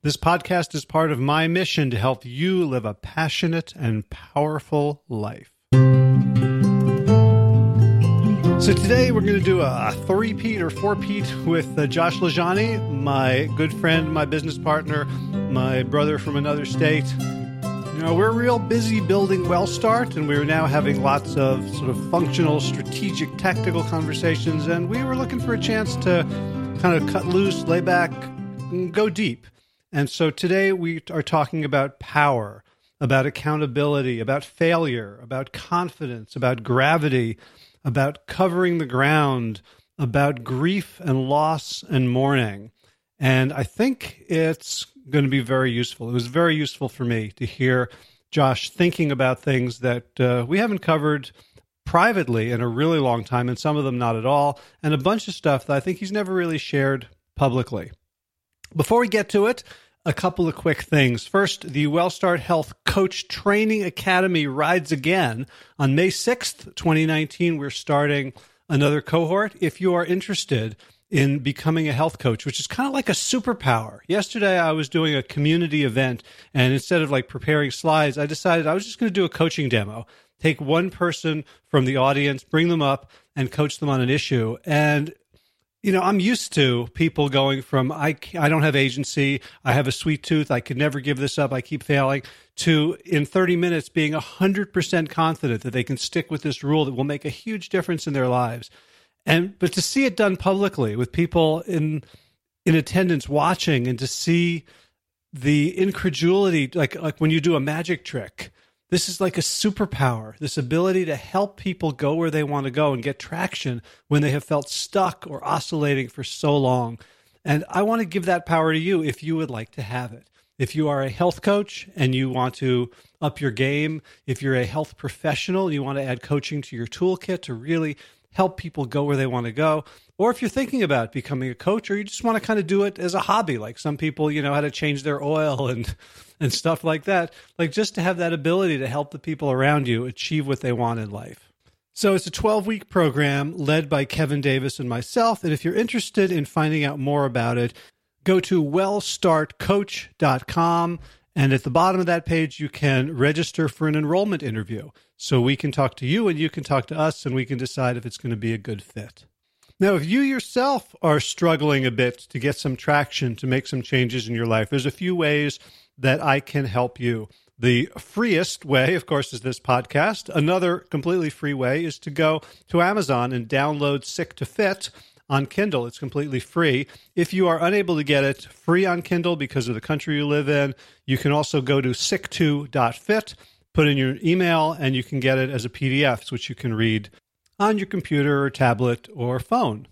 This podcast is part of my mission to help you live a passionate and powerful life. So today we're going to do a three-peat or four-peat with uh, Josh LaJaunie, my good friend, my business partner, my brother from another state, you know, we're real busy building WellStart, and we're now having lots of sort of functional, strategic, tactical conversations. And we were looking for a chance to kind of cut loose, lay back, go deep. And so today we are talking about power, about accountability, about failure, about confidence, about gravity, about covering the ground, about grief and loss and mourning. And I think it's going to be very useful. It was very useful for me to hear Josh thinking about things that uh, we haven't covered privately in a really long time, and some of them not at all, and a bunch of stuff that I think he's never really shared publicly. Before we get to it, a couple of quick things. First, the WellStart Health Coach Training Academy rides again. On May 6th, 2019, we're starting another cohort. If you are interested, in becoming a health coach, which is kind of like a superpower. Yesterday, I was doing a community event, and instead of like preparing slides, I decided I was just going to do a coaching demo. Take one person from the audience, bring them up, and coach them on an issue. And you know, I'm used to people going from I I don't have agency, I have a sweet tooth, I could never give this up, I keep failing, to in 30 minutes being 100% confident that they can stick with this rule that will make a huge difference in their lives. And but to see it done publicly with people in in attendance watching and to see the incredulity like like when you do a magic trick this is like a superpower this ability to help people go where they want to go and get traction when they have felt stuck or oscillating for so long and i want to give that power to you if you would like to have it if you are a health coach and you want to up your game if you're a health professional you want to add coaching to your toolkit to really help people go where they want to go. Or if you're thinking about becoming a coach or you just want to kind of do it as a hobby, like some people, you know, how to change their oil and and stuff like that, like just to have that ability to help the people around you achieve what they want in life. So it's a 12 week program led by Kevin Davis and myself. And if you're interested in finding out more about it, go to wellstartcoach.com. And at the bottom of that page, you can register for an enrollment interview. So we can talk to you and you can talk to us and we can decide if it's going to be a good fit. Now, if you yourself are struggling a bit to get some traction, to make some changes in your life, there's a few ways that I can help you. The freest way, of course, is this podcast. Another completely free way is to go to Amazon and download Sick to Fit on Kindle. It's completely free. If you are unable to get it free on Kindle because of the country you live in, you can also go to sick2.fit, put in your email, and you can get it as a PDF, which you can read on your computer or tablet or phone.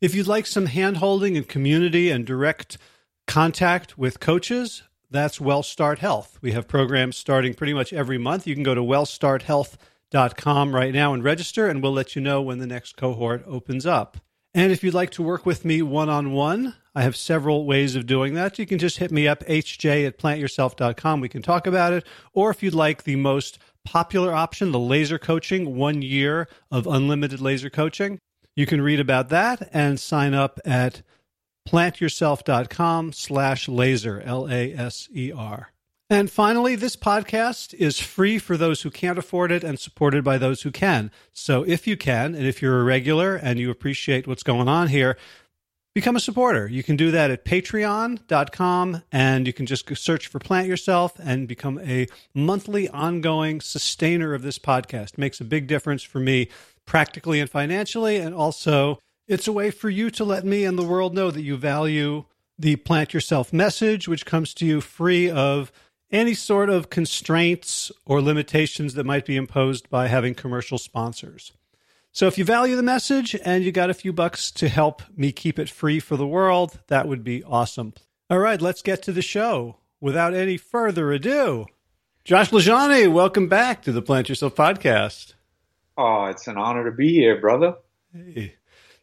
If you'd like some hand holding and community and direct contact with coaches, that's WellStart Health. We have programs starting pretty much every month. You can go to wellstarthealth.com right now and register, and we'll let you know when the next cohort opens up. And if you'd like to work with me one on one, I have several ways of doing that. You can just hit me up, hj at plantyourself.com. We can talk about it. Or if you'd like the most popular option, the laser coaching, one year of unlimited laser coaching, you can read about that and sign up at plantyourself.com slash laser, L A S E R. And finally, this podcast is free for those who can't afford it and supported by those who can. So if you can, and if you're a regular and you appreciate what's going on here, become a supporter. You can do that at patreon.com and you can just search for Plant Yourself and become a monthly ongoing sustainer of this podcast. Makes a big difference for me practically and financially. And also, it's a way for you to let me and the world know that you value the Plant Yourself message, which comes to you free of any sort of constraints or limitations that might be imposed by having commercial sponsors. So if you value the message and you got a few bucks to help me keep it free for the world, that would be awesome. All right, let's get to the show. Without any further ado, Josh LaJaunie, welcome back to the Plant Yourself podcast. Oh, it's an honor to be here, brother. Hey.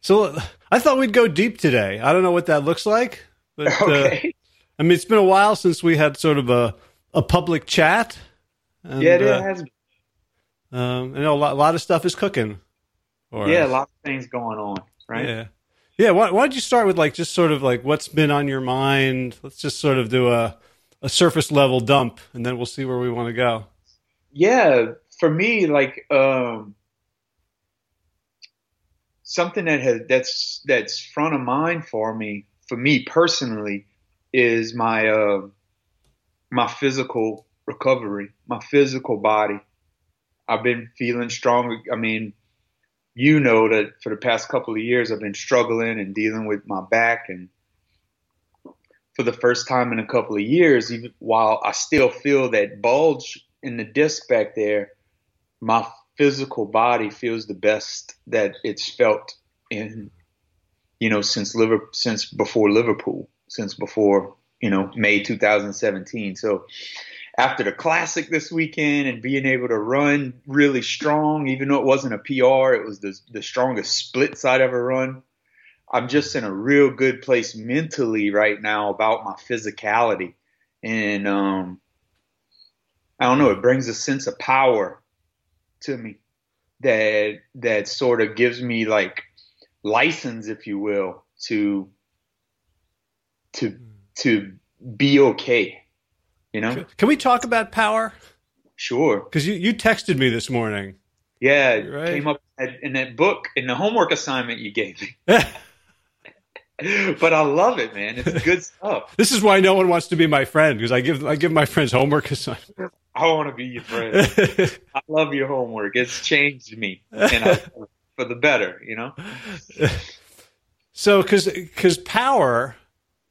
So I thought we'd go deep today. I don't know what that looks like, but okay. uh, I mean, it's been a while since we had sort of a a public chat. And, yeah, it uh, has. Um, you know, a lot, a lot of stuff is cooking. yeah, a lot of things going on, right? Yeah, yeah. Why, why don't you start with like just sort of like what's been on your mind? Let's just sort of do a a surface level dump, and then we'll see where we want to go. Yeah, for me, like um, something that has that's that's front of mind for me, for me personally, is my uh, my physical recovery, my physical body. I've been feeling strong. I mean, you know that for the past couple of years, I've been struggling and dealing with my back. And for the first time in a couple of years, even while I still feel that bulge in the disc back there, my physical body feels the best that it's felt in, you know, since liver, since before Liverpool, since before you know, May 2017. So after the classic this weekend and being able to run really strong, even though it wasn't a PR, it was the, the strongest splits I'd ever run. I'm just in a real good place mentally right now about my physicality. And, um, I don't know, it brings a sense of power to me that, that sort of gives me like license, if you will, to, to, hmm. to be okay. You know? Can we talk about power? Sure. Because you, you texted me this morning. Yeah, right. came up in that book in the homework assignment you gave me. but I love it, man. It's good stuff. This is why no one wants to be my friend because I give I give my friends homework assignments. I want to be your friend. I love your homework. It's changed me, and I, for the better. You know. So, because because power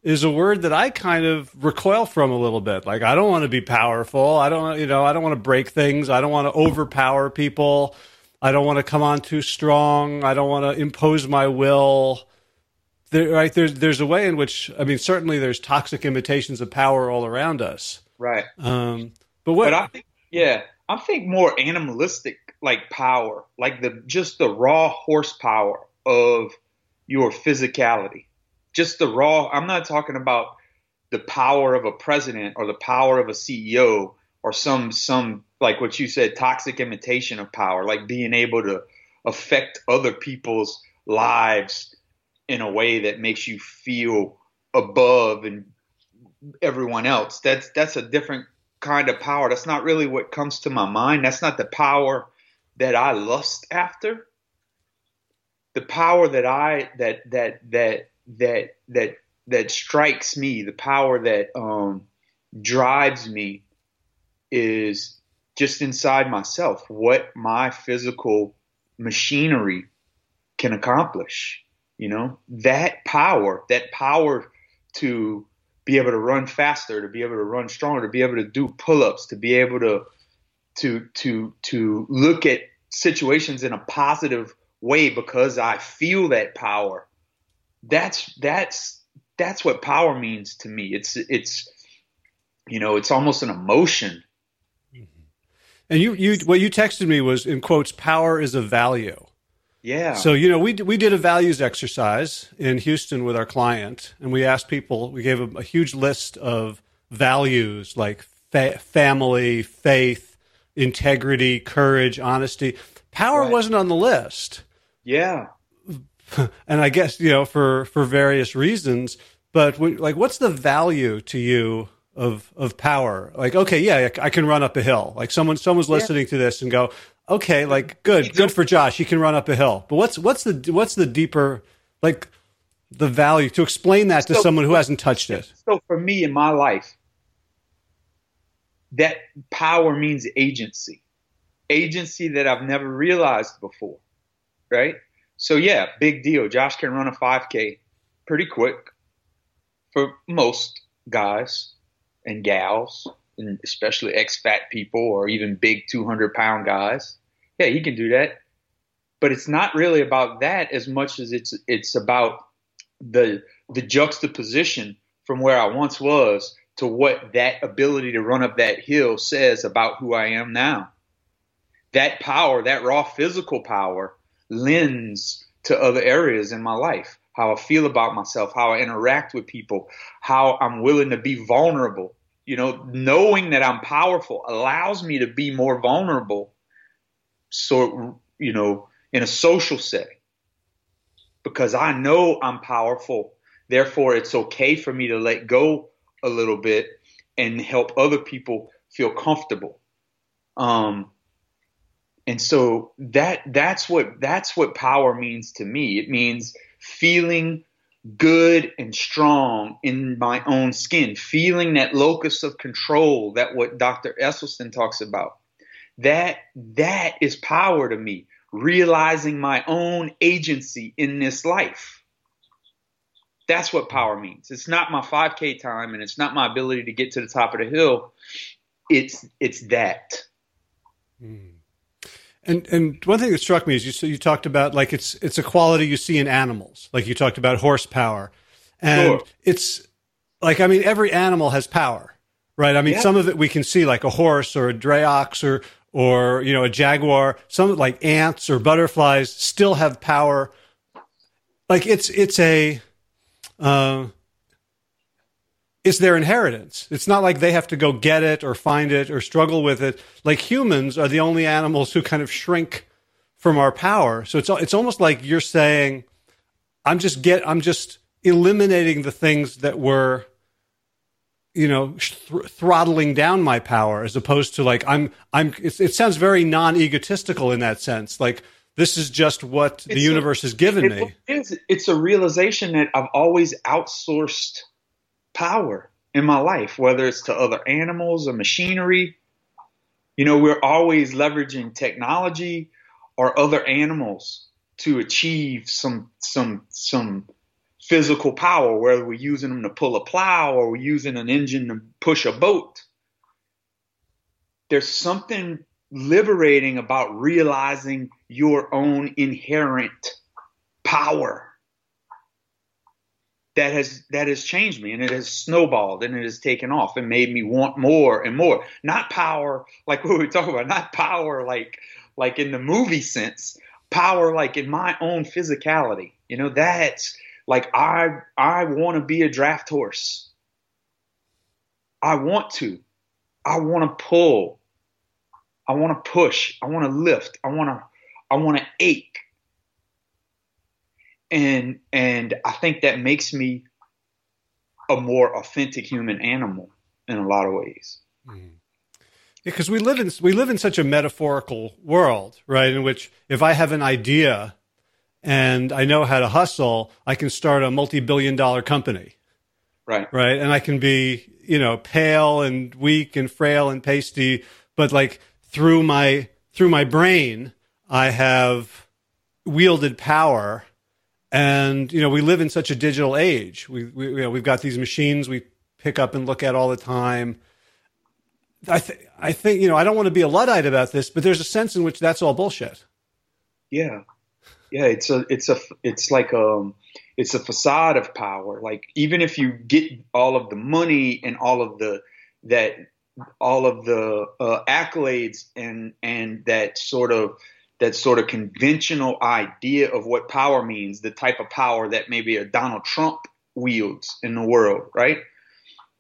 is a word that I kind of recoil from a little bit. Like I don't want to be powerful. I don't, you know, I don't want to break things. I don't want to overpower people. I don't want to come on too strong. I don't want to impose my will. There, right? There's there's a way in which I mean, certainly there's toxic imitations of power all around us. Right. Um, but what? But I think, yeah, I think more animalistic, like power, like the just the raw horsepower of your physicality just the raw. I'm not talking about the power of a president or the power of a CEO or some some like what you said toxic imitation of power, like being able to affect other people's lives in a way that makes you feel above and everyone else. That's that's a different kind of power. That's not really what comes to my mind. That's not the power that I lust after. The power that I that that that that that that strikes me, the power that um, drives me, is just inside myself. What my physical machinery can accomplish. You know that power, that power to be able to run faster, to be able to run stronger, to be able to do pull-ups, to be able to to to to look at situations in a positive way because I feel that power that's that's that's what power means to me. It's it's you know it's almost an emotion. Mm-hmm. And you you what you texted me was in quotes power is a value. Yeah. So you know we we did a values exercise in Houston with our client, and we asked people. We gave them a huge list of values like fa- family, faith, integrity, courage, honesty. Power right. wasn't on the list. Yeah. and I guess you know for for various reasons. But like, what's the value to you of of power. Like, okay, yeah, I can run up a hill. Like someone someone's listening yeah. to this and go, okay, like good, good for Josh. He can run up a hill. But what's what's the what's the deeper like the value to explain that to so, someone who hasn't touched it? So for me in my life, that power means agency, agency that I've never realized before, right? So yeah, big deal. Josh can run a 5K pretty quick for most guys and gals, especially ex-fat people or even big 200 pound guys. Yeah, he can do that. But it's not really about that as much as it's it's about the the juxtaposition from where I once was to what that ability to run up that hill says about who I am now. That power, that raw physical power, lends to other areas in my life. How I feel about myself, how I interact with people, how I'm willing to be vulnerable. You know, knowing that I'm powerful allows me to be more vulnerable. So, you know, in a social setting, because I know I'm powerful. Therefore, it's okay for me to let go a little bit and help other people feel comfortable. Um, and so that that's what that's what power means to me. It means feeling good and strong in my own skin, feeling that locus of control that what Dr. Esselstyn talks about. That that is power to me, realizing my own agency in this life. That's what power means. It's not my 5K time and it's not my ability to get to the top of the hill. It's it's that. Mm. And and one thing that struck me is you so you talked about like it's it's a quality you see in animals. Like you talked about horsepower. And sure. it's like I mean every animal has power. Right? I mean yeah. some of it we can see like a horse or a dray ox or or you know a jaguar, some like ants or butterflies still have power. Like it's it's a uh, it's their inheritance. It's not like they have to go get it or find it or struggle with it. Like humans are the only animals who kind of shrink from our power. So it's it's almost like you're saying, I'm just get I'm just eliminating the things that were, you know, th- throttling down my power, as opposed to like I'm I'm. it sounds very non egotistical in that sense. Like this is just what the universe a, has given it, me. It's, it's a realization that I've always outsourced power in my life, whether it's to other animals or machinery. You know, we're always leveraging technology or other animals to achieve some some some physical power, whether we're using them to pull a plow or we're using an engine to push a boat. There's something liberating about realizing your own inherent power that has that has changed me and it has snowballed and it has taken off and made me want more and more not power like what we talk about not power like like in the movie sense power like in my own physicality you know that's like i i want to be a draft horse i want to i want to pull I want to push. I want to lift. I want to I want to ache. And and I think that makes me a more authentic human animal in a lot of ways. Mm. Because we live in we live in such a metaphorical world, right? In which if I have an idea and I know how to hustle, I can start a multi-billion dollar company. Right. Right. And I can be, you know, pale and weak and frail and pasty, but like through my through my brain, I have wielded power. And you know, we live in such a digital age. We, we you know, we've got these machines we pick up and look at all the time. I think I think you know I don't want to be a luddite about this, but there's a sense in which that's all bullshit. Yeah, yeah. It's a it's a it's like um it's a facade of power. Like even if you get all of the money and all of the that all of the uh, accolades and and that sort of that sort of conventional idea of what power means, the type of power that maybe a Donald Trump wields in the world, right?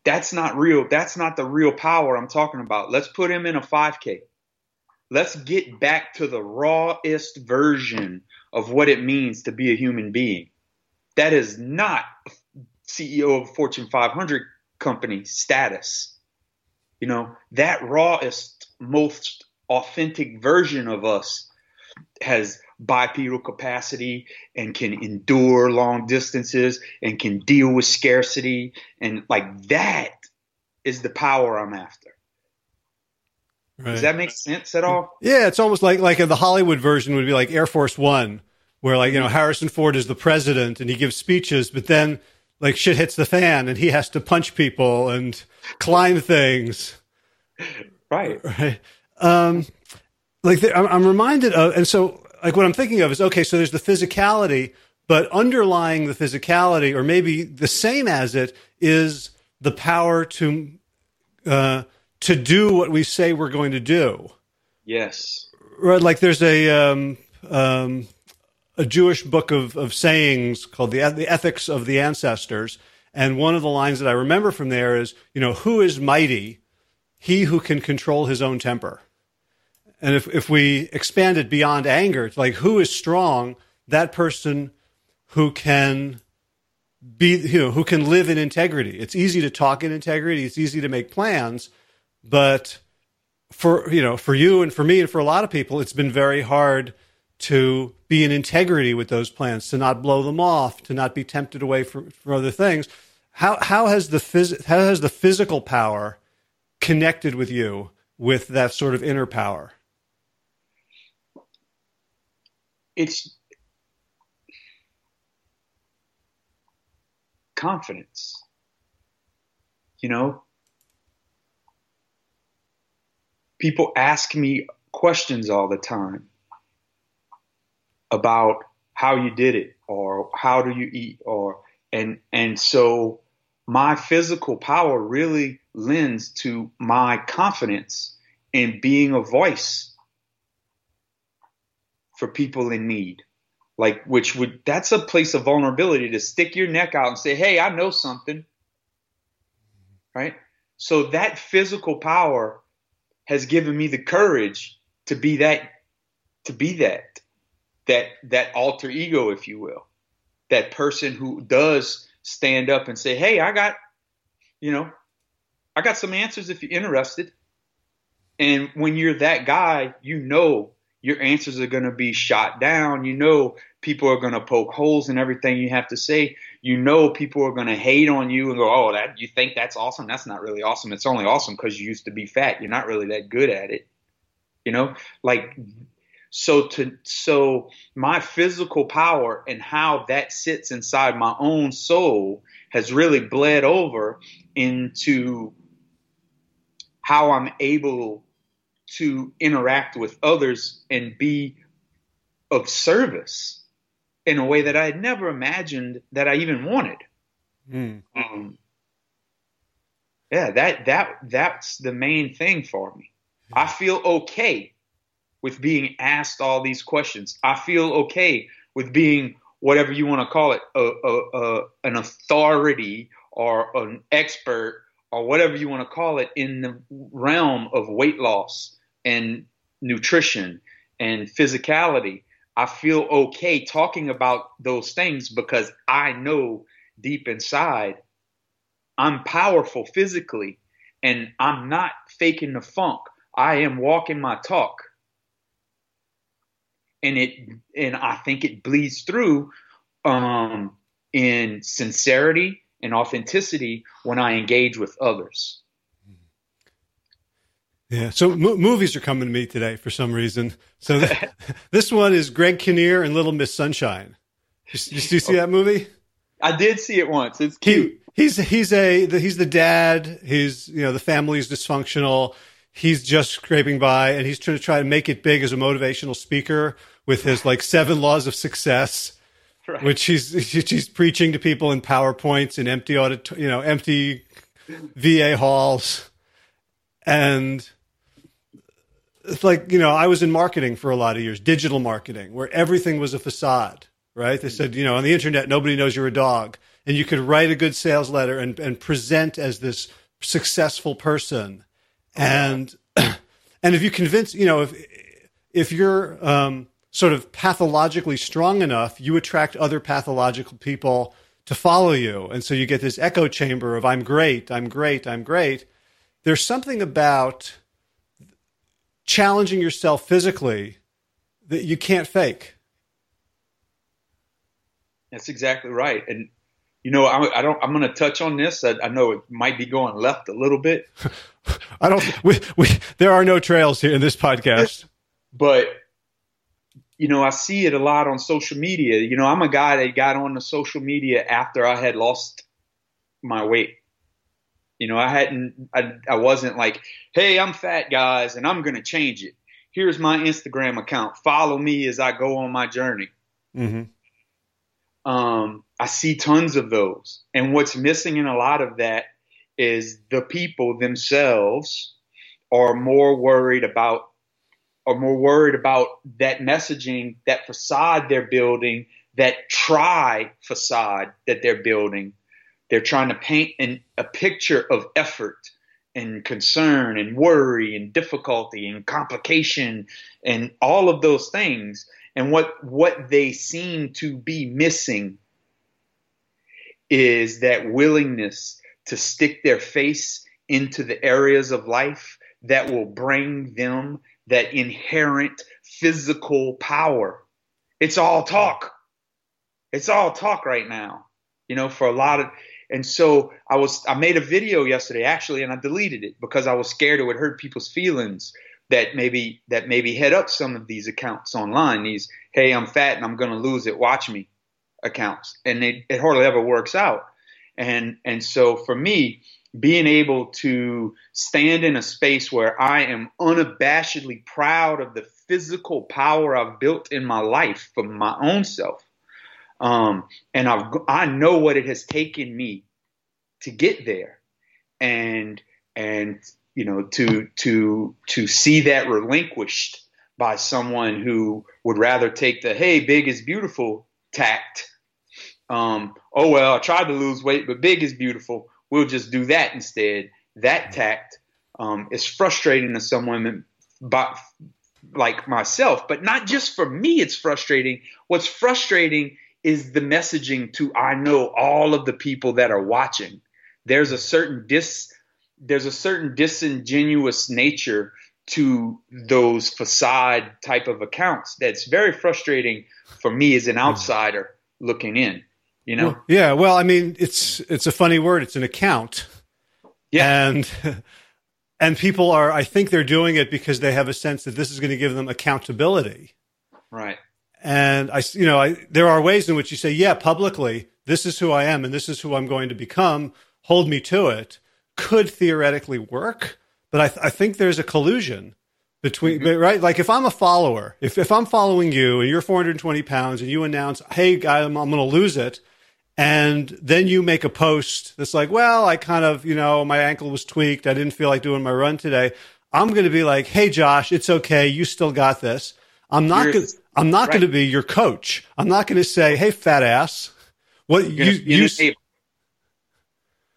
That's not real. That's not the real power I'm talking about. Let's put him in a 5K. Let's get back to the rawest version of what it means to be a human being. That is not CEO of a Fortune 500 company status. You know, that rawest, most authentic version of us has bipedal capacity and can endure long distances and can deal with scarcity. And like that is the power I'm after. Right. Does that make sense at all? Yeah, it's almost like like the Hollywood version would be like Air Force One, where like you know Harrison Ford is the president and he gives speeches, but then like shit hits the fan and he has to punch people and climb things. Right. Right. Um, like the, I'm, I'm reminded of, and so like what I'm thinking of is okay. So there's the physicality, but underlying the physicality, or maybe the same as it, is the power to uh, to do what we say we're going to do. Yes. Right. Like there's a um, um, a Jewish book of, of sayings called the the Ethics of the Ancestors, and one of the lines that I remember from there is, you know, who is mighty? He who can control his own temper. And if, if we expand it beyond anger, it's like who is strong? That person who can be, you know, who can live in integrity. It's easy to talk in integrity. It's easy to make plans, but for you know, for you and for me and for a lot of people, it's been very hard to be in integrity with those plans, to not blow them off, to not be tempted away from, other things. How how has the phys- how has the physical power connected with you with that sort of inner power? It's confidence. You know, people ask me questions all the time about how you did it or how do you eat or and and so my physical power really lends to my confidence in being a voice for people in need. Like which would that's a place of vulnerability to stick your neck out and say hey i know something. Right? So that physical power has given me the courage to be that to be that that that alter ego if you will. That person who does stand up and say hey i got you know i got some answers if you're interested. And when you're that guy you know your answers are going to be shot down. You know, people are going to poke holes in everything you have to say. You know, people are going to hate on you and go, "Oh, that you think that's awesome? That's not really awesome. It's only awesome because you used to be fat. You're not really that good at it." You know, like so to so my physical power and how that sits inside my own soul has really bled over into how I'm able to interact with others and be of service in a way that I had never imagined that I even wanted. Mm. Um, yeah, that that that's the main thing for me. I feel okay with being asked all these questions. I feel okay with being whatever you want to call it, a, a, a, an authority or an expert or whatever you want to call it in the realm of weight loss and nutrition and physicality. I feel okay talking about those things because I know deep inside I'm powerful physically and I'm not faking the funk. I am walking my talk. And it and I think it bleeds through um, in sincerity and authenticity when I engage with others. Yeah. So movies are coming to me today for some reason. So th- this one is Greg Kinnear and Little Miss Sunshine. Did you, you, see that movie? I did see it once. It's cute. He, he's he's a the, he's the dad. He's you know the family's dysfunctional. He's just scraping by, and he's trying to try to make it big as a motivational speaker with his like seven laws of success. Right. Which he's he's preaching to people in powerpoints in empty audit, you know, empty VA halls, and it's like you know i was in marketing for a lot of years digital marketing where everything was a facade right they said you know on the internet nobody knows you're a dog and you could write a good sales letter and, and present as this successful person and and if you convince you know if if you're um, sort of pathologically strong enough you attract other pathological people to follow you. And so you get this echo chamber of I'm great, I'm great, I'm great. There's something about challenging yourself physically that you can't fake. That's exactly right. And you know, I, I don't. I'm going to touch on this. I, I, know it might be going left a little bit. I don't. We, we, there are no trails here in this podcast. But you know, I see it a lot on social media. You know, I'm a guy that got on the social media after I had lost my weight. You know, I hadn't. I, I wasn't like, hey, I'm fat, guys, and I'm going to change it. Here's my Instagram account. Follow me as I go on my journey. Mm-hmm. Um, I see tons of those. And what's missing in a lot of that is the people themselves are more worried about are more worried about that messaging, that facade they're building, that try facade that they're building. They're trying to paint an, a picture of effort and concern and worry and difficulty and complication and all of those things. And what what they seem to be missing is that willingness to stick their face into the areas of life that will bring them that inherent physical power. It's all talk. It's all talk right now, you know, for a lot of, and so I was, I made a video yesterday actually, and I deleted it because I was scared it would hurt people's feelings that maybe, that maybe head up some of these accounts online. These, hey, I'm fat and I'm going to lose it. Watch me accounts. And it, it hardly ever works out. And, and so for me, being able to stand in a space where I am unabashedly proud of the physical power I've built in my life for my own self. Um, and I've, I know what it has taken me to get there. And, and, you know, to, to, to see that relinquished by someone who would rather take the, hey, big is beautiful tact. Um, oh, well, I tried to lose weight, but big is beautiful we'll just do that instead. That tact um, is frustrating to someone but, like myself, but not just for me, it's frustrating. What's frustrating is the messaging to I know all of the people that are watching. There's a certain dis there's a certain disingenuous nature to those facade type of accounts that's very frustrating for me as an outsider looking in you know? Well, yeah. Well, I mean, it's it's a funny word. It's an account. Yeah. And and people are. I think they're doing it because they have a sense that this is going to give them accountability. Right. And I, you know, I, there are ways in which you say, yeah, publicly, this is who I am and this is who I'm going to become. Hold me to it. Could theoretically work, but I, th- I think there's a collusion between mm-hmm. right like if i'm a follower if, if i'm following you and you're 420 pounds and you announce hey guy i'm, I'm going to lose it and then you make a post that's like, well, I kind of, you know, my ankle was tweaked. I didn't feel like doing my run today. I'm going to be like, hey, Josh, it's okay. You still got this. I'm not going. I'm not right. going to be your coach. I'm not going to say, hey, fat ass. What you you.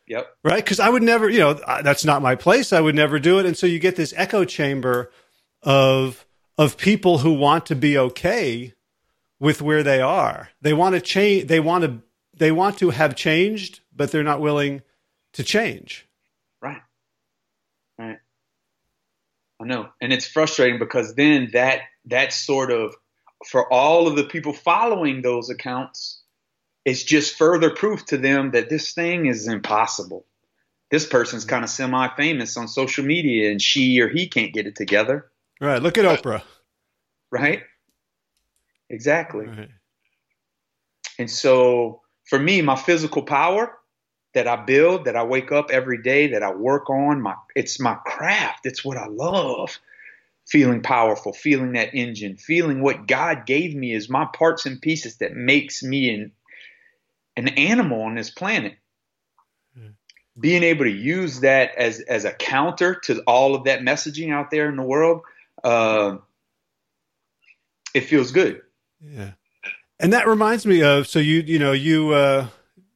Yep. Right, because I would never, you know, that's not my place. I would never do it, and so you get this echo chamber of of people who want to be okay with where they are. They want to change. They want to they want to have changed, but they're not willing to change. Right. Right. I know. And it's frustrating because then that that sort of for all of the people following those accounts, it's just further proof to them that this thing is impossible. This person's kind of semi famous on social media and she or he can't get it together. Right. Look at Oprah. Right. Exactly. Right. And so for me, my physical power that I build, that I wake up every day, that I work on, my it's my craft. It's what I love. Feeling powerful, feeling that engine, feeling what God gave me is my parts and pieces that makes me an an animal on this planet. Hmm. Being able to use that as as a counter to all of that messaging out there in the world, uh, it feels good. Yeah. And that reminds me of so you you know you uh,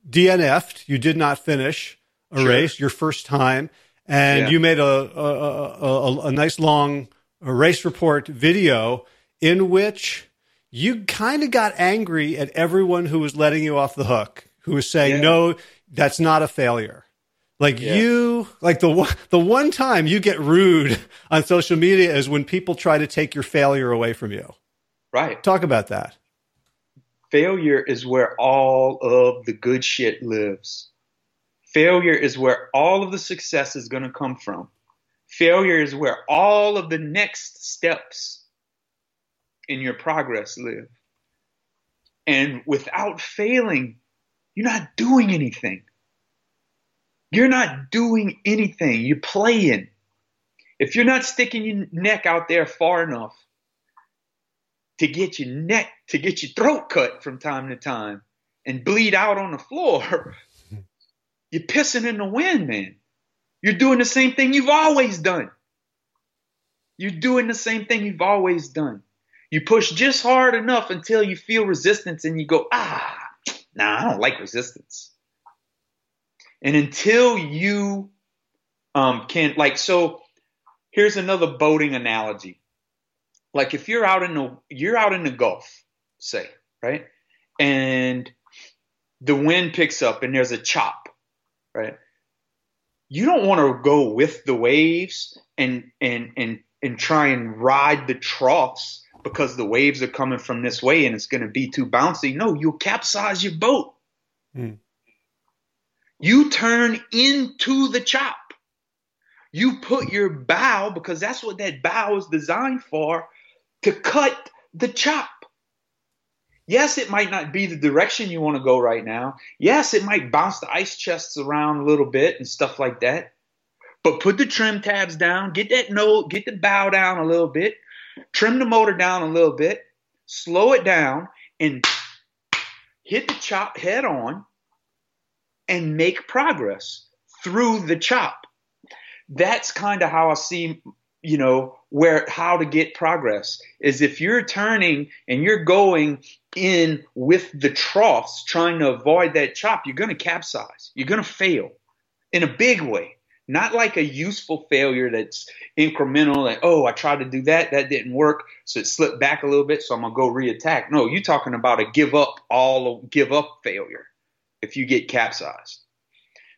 DNF'd, you did not finish a sure. race your first time, and yeah. you made a a, a a, nice long race report video in which you kind of got angry at everyone who was letting you off the hook who was saying, Yeah. no, that's not a failure. Like Yeah. you, like the the one time you get rude on social media is when people try to take your failure away from you. Right. Talk about that. Failure is where all of the good shit lives. Failure is where all of the success is going to come from. Failure is where all of the next steps in your progress live. And without failing, you're not doing anything. You're not doing anything. You're playing. If you're not sticking your neck out there far enough to get your neck, to get your throat cut from time to time and bleed out on the floor, you're pissing in the wind, man. You're doing the same thing you've always done. You're doing the same thing you've always done. You push just hard enough until you feel resistance and you go, ah, nah, I don't like resistance. And until you um, can, like, so here's another boating analogy. Like if you're out in the you're out in the Gulf, say, right? And the wind picks up and there's a chop, right? You don't want to go with the waves and and and and try and ride the troughs because the waves are coming from this way and it's going to be too bouncy. No, you'll capsize your boat. Hmm. You turn into the chop. You put your bow, because that's what that bow is designed for, to cut the chop. Yes, it might not be the direction you want to go right now. Yes, it might bounce the ice chests around a little bit and stuff like that. But put the trim tabs down, get that note, get the bow down a little bit, trim the motor down a little bit, slow it down, and hit the chop head on and make progress through the chop. That's kind of how I see, you know, where how to get progress is if you're turning and you're going in with the troughs trying to avoid that chop, you're going to capsize. You're going to fail in a big way. Not like a useful failure that's incremental, like, oh, I tried to do that, that didn't work, so it slipped back a little bit, so I'm gonna go reattack. No, you're talking about a give up, all give up failure if you get capsized.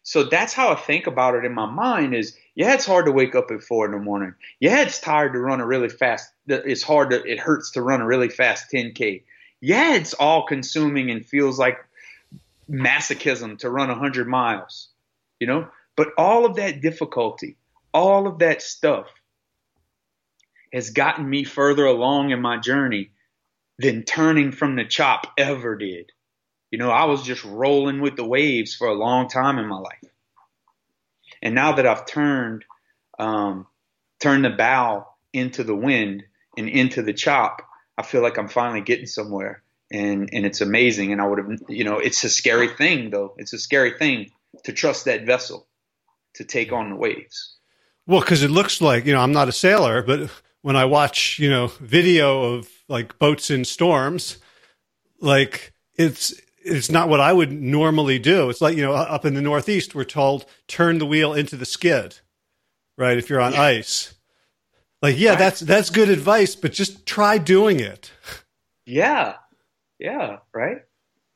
So that's how I think about it in my mind is yeah, it's hard to wake up at four in the morning. Yeah, it's tired to run a really fast it's hard to it hurts to run a really fast 10K. Yeah, it's all consuming and feels like masochism to run 100 miles, you know? But all of that difficulty, all of that stuff has gotten me further along in my journey than turning from the chop ever did. You know, I was just rolling with the waves for a long time in my life. And now that I've turned, um, turned the bow into the wind and into the chop, I feel like I'm finally getting somewhere. And, and it's amazing. And I would have, you know, it's a scary thing though. It's a scary thing to trust that vessel to take on the waves. Well, because it looks like, you know, I'm not a sailor, but when I watch, you know, video of like boats in storms, like it's, it's not what I would normally do. It's like, you know, up in the Northeast, we're told turn the wheel into the skid, right? If you're on Yeah. ice. Like, yeah, Right. that's, that's good advice, but just try doing it. Yeah. Yeah. Right.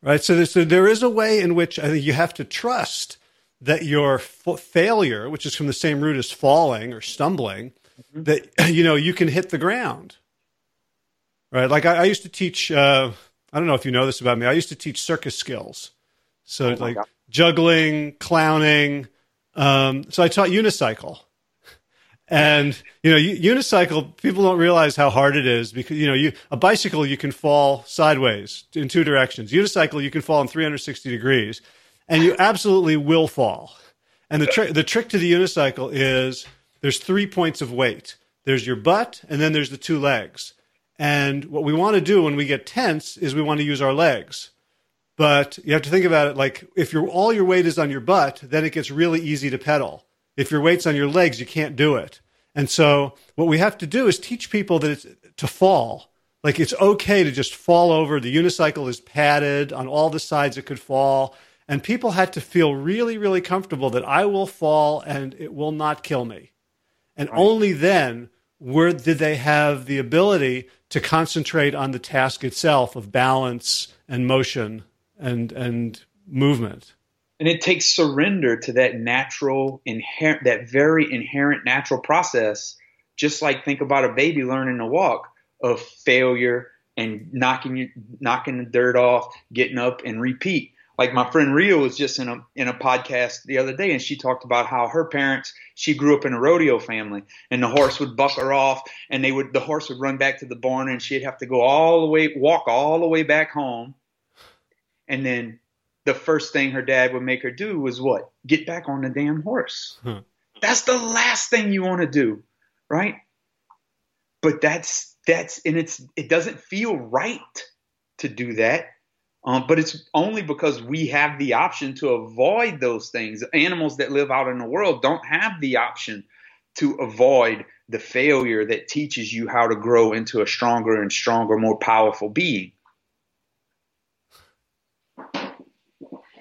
Right. So, there- so there is a way in which I think you have to trust that your f- failure, which is from the same root as falling or stumbling, that you know you can hit the ground. Right. Like I, I used to teach. Uh, I don't know if you know this about me. I used to teach circus skills. So Oh like God. juggling, clowning. Um, so I taught unicycle. And you know, unicycle. People don't realize how hard it is because you know, you a bicycle you can fall sideways in two directions. Unicycle you can fall in 360 degrees, and you absolutely will fall. And the trick the trick to the unicycle is there's three points of weight. There's your butt, and then there's the two legs. And what we want to do when we get tense is we want to use our legs. But you have to think about it like if your all your weight is on your butt, then it gets really easy to pedal. If your weight's on your legs, you can't do it. And so what we have to do is teach people that it's to fall. Like it's okay to just fall over. The unicycle is padded on all the sides it could fall. And people had to feel really, really comfortable that I will fall and it will not kill me. And only then were did they have the ability to concentrate on the task itself of balance and motion and and movement. And it takes surrender to that natural, inherent, that very inherent natural process. Just like think about a baby learning to walk of failure and knocking knocking the dirt off, getting up and repeat. Like my friend Rio was just in a in a podcast the other day, and she talked about how her parents. She grew up in a rodeo family, and the horse would buck her off, and they would the horse would run back to the barn, and she'd have to go all the way, walk all the way back home, and then the first thing her dad would make her do was what? Get back on the damn horse. Huh. That's the last thing you want to do, right? But that's that's and it's it doesn't feel right to do that. Um, but it's only because we have the option to avoid those things. Animals that live out in the world don't have the option to avoid the failure that teaches you how to grow into a stronger and stronger, more powerful being.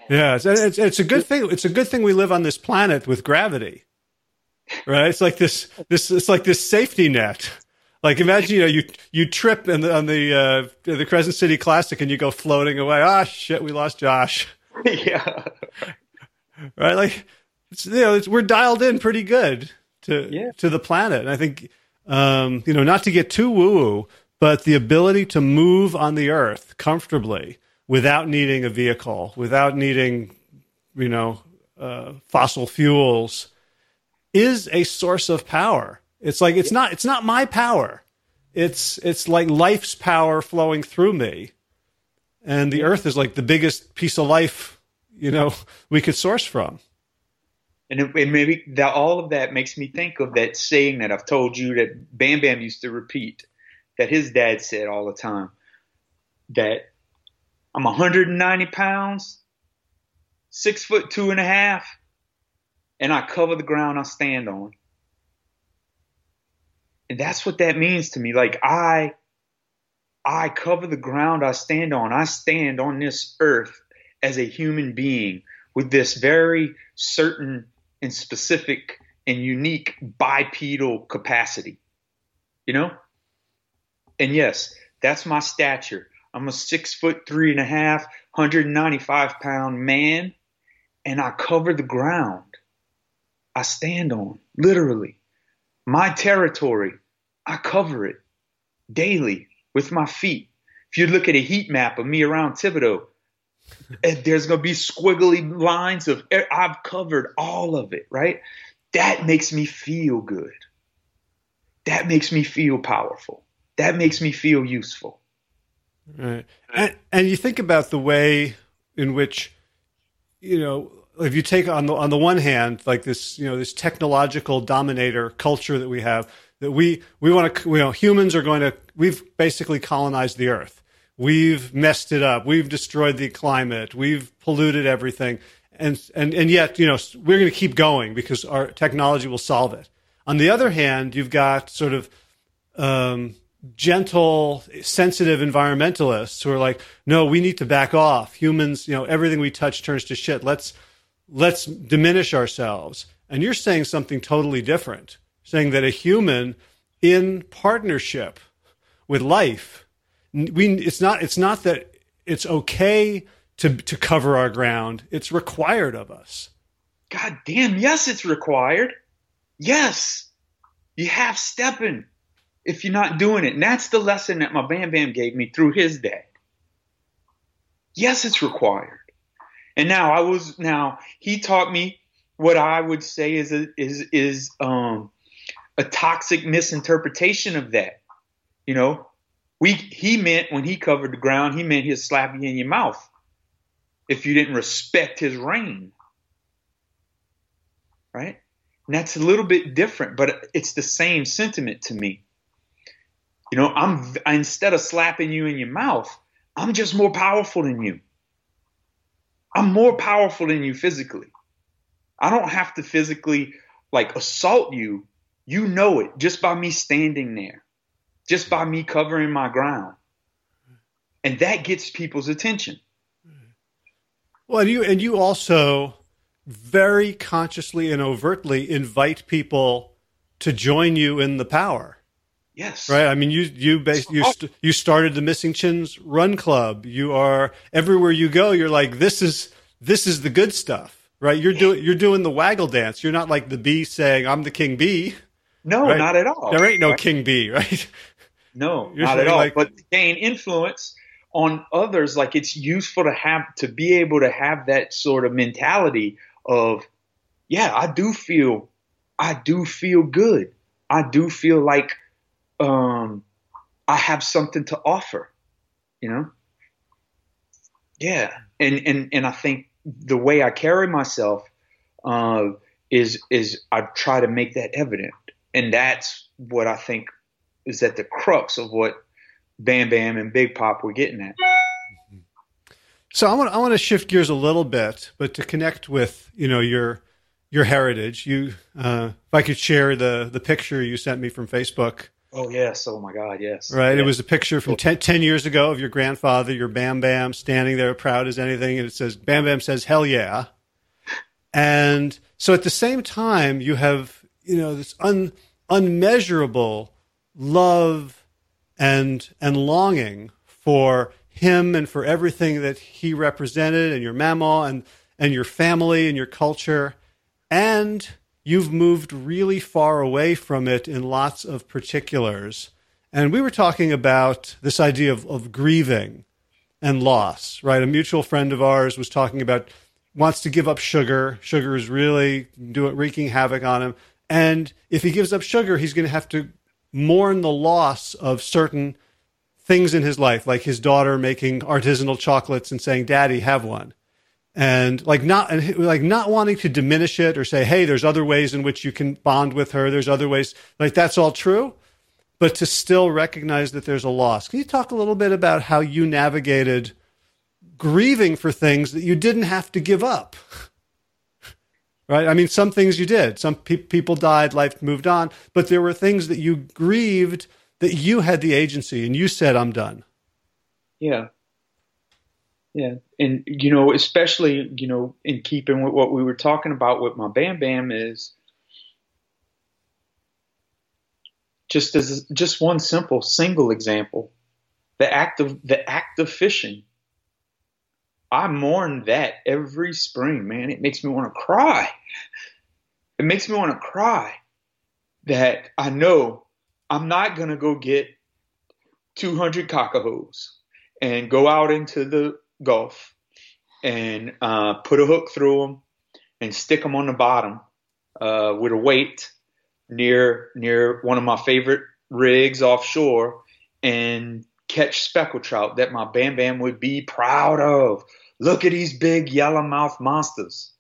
Yeah, it's, it's, it's a good thing. It's a good thing we live on this planet with gravity, right? It's like this. This it's like this safety net. Like imagine you know you you trip in the, on the uh, the Crescent City Classic and you go floating away. Ah, shit, we lost Josh. yeah. Right, like it's, you know it's, we're dialed in pretty good to yeah. to the planet. And I think um, you know not to get too woo woo, but the ability to move on the Earth comfortably without needing a vehicle, without needing you know uh, fossil fuels, is a source of power it's like it's not it's not my power. It's it's like life's power flowing through me. And the earth is like the biggest piece of life, you know, we could source from. And it, maybe that all of that makes me think of that saying that I've told you that Bam Bam used to repeat, that his dad said all the time, that I'm 190 pounds, six foot two and a half, and I cover the ground I stand on. And that's what that means to me. Like I I cover the ground I stand on. I stand on this earth as a human being with this very certain and specific and unique bipedal capacity. You know? And yes, that's my stature. I'm a six foot three and a half, 195 pound man, and I cover the ground I stand on, literally my territory, I cover it daily with my feet. If you look at a heat map of me around Thibodaux, eh, there's going to be squiggly lines of I've covered all of it, right? That makes me feel good. That makes me feel powerful. That makes me feel useful. Right. And, and you think about the way in which, you know, if you take on the on the one hand like this you know this technological dominator culture that we have that we we want to you know humans are going to we've basically colonized the earth. We've messed it up. We've destroyed the climate. We've polluted everything. And and and yet you know we're going to keep going because our technology will solve it. On the other hand you've got sort of um, gentle sensitive environmentalists who are like no we need to back off humans you know everything we touch turns to shit let's let's diminish ourselves. And you're saying something totally different, saying that a human in partnership with life, we, it's not, it's not that it's okay to, to cover our ground. It's required of us. God damn. Yes, it's required. Yes. You have stepping if you're not doing it. And that's the lesson that my Bam Bam gave me through his dad. Yes, it's required. And now I was now he taught me what I would say is a, is is um, a toxic misinterpretation of that. You know, we he meant when he covered the ground, he meant he'd slap you in your mouth if you didn't respect his reign. Right? And that's a little bit different, but it's the same sentiment to me. You know, I'm instead of slapping you in your mouth, I'm just more powerful than you. I'm more powerful than you physically. I don't have to physically like assault you. You know it just by me standing there, just by me covering my ground. And that gets people's attention. Well, and you and you also very consciously and overtly invite people to join you in the power. Yes. Right. I mean, you you bas- you st- you started the Missing Chins Run Club. You are everywhere you go. You're like this is this is the good stuff, right? You're doing you're doing the waggle dance. You're not like the bee saying, "I'm the king bee." No, right? not at all. There ain't no right? king bee, right? No, You're not at all. like- but to gain influence on others, like it's useful to have to be able to have that sort of mentality of, yeah, I do feel, I do feel good. I do feel like um, I have something to offer, you know. Yeah, and and and I think the way I carry myself uh, is is I try to make that evident, and that's what I think is at the crux of what Bam Bam and Big Pop were getting at. So I want I want to shift gears a little bit, but to connect with you know your your heritage. You, uh, if I could share the the picture you sent me from Facebook. Oh yes, oh my God, yes. Right, it was a picture from 10, 10 years ago of your grandfather, your Bam Bam, standing there proud as anything, and it says Bam Bam says hell yeah. And so at the same time, you have you know this un, unmeasurable love and and longing for him and for everything that he represented and your mama and and your family and your culture. And you've moved really far away from it in lots of particulars. And we were talking about this idea of, of grieving and loss right? A mutual friend of ours was talking about wants to give up sugar. Sugar is really doing wreaking havoc on him. And if he gives up sugar he's going to have to mourn the loss of certain things in his life, like his daughter making artisanal chocolates and saying, "Daddy, have one," and like not like not wanting to diminish it or say, "Hey, there's other ways in which you can bond with her. There's other ways." Like that's all true, but to still recognize that there's a loss. Can you talk a little bit about how you navigated grieving for things that you didn't have to give up? Right? I mean, some things you did. Some pe- people died, life moved on, but there were things that you grieved that you had the agency and you said, I'm done. Yeah. Yeah. And, you know, especially, you know, in keeping with what we were talking about with my Bam Bam is just as just one simple single example, the act of the act of fishing. I mourn that every spring, man. It makes me want to cry. It makes me want to cry that I know I'm not to go get 200 cocahoes and go out into the Gulf and uh, put a hook through them and stick them on the bottom uh, with a weight near near one of my favorite rigs offshore and catch speckled trout that my Bam Bam would be proud of. Look at these big yellow yellowmouth monsters.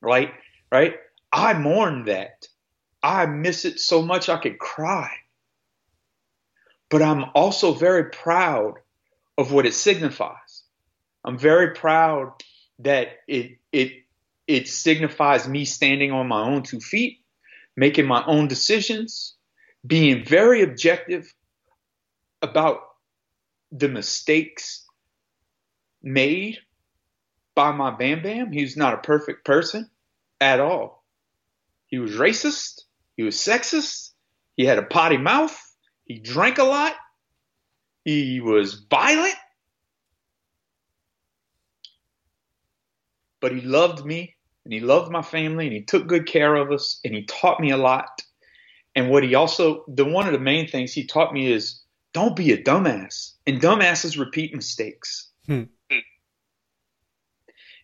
Right? Right? I mourn that. I miss it so much I could cry. But I'm also very proud of what it signifies. I'm very proud that it it it signifies me standing on my own two feet, making my own decisions, being very objective about the mistakes made by my Bam Bam. He's not a perfect person at all. He was racist. He was sexist. He had a potty mouth. He drank a lot. He was violent. But he loved me and he loved my family and he took good care of us and he taught me a lot. And what he also, the one of the main things he taught me is don't be a dumbass. And dumbasses repeat mistakes. Hmm.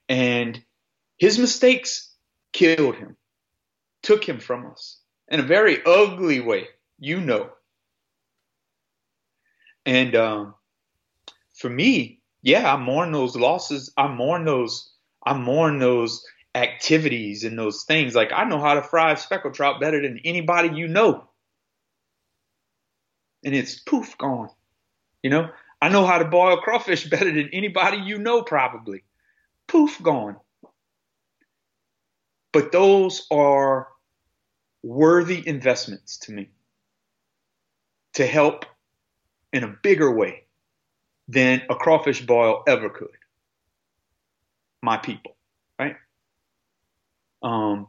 And his mistakes killed him, took him from us in a very ugly way, you know. And um, for me, yeah, I mourn those losses. I mourn those. I mourn those activities and those things. Like I know how to fry speckled trout better than anybody you know, and it's poof gone. You know, I know how to boil crawfish better than anybody you know, probably. Poof gone. But those are worthy investments to me to help in a bigger way than a crawfish boil ever could. My people, right? Um,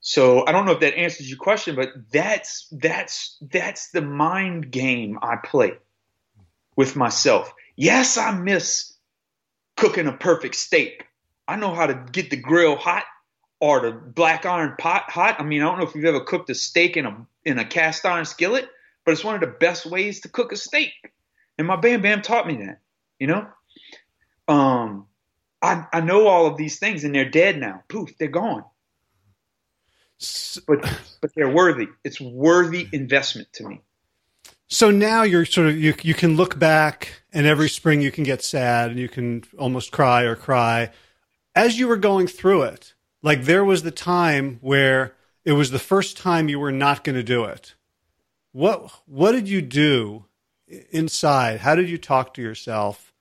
so I don't know if that answers your question, but that's that's that's the mind game I play with myself. Yes, I miss cooking a perfect steak I know how to get the grill hot or the black iron pot hot. I mean, I don't know if you've ever cooked a steak in a in a cast iron skillet, but it's one of the best ways to cook a steak. And my Bam Bam taught me that, you know? Um, I, I know all of these things and they're dead now. Poof, they're gone. But but they're worthy. It's worthy investment to me. So now you're sort of you you can look back and every spring you can get sad and you can almost cry or cry. As you were going through it, like there was the time where it was the first time you were not going to do it. What what did you do inside? How did you talk to yourself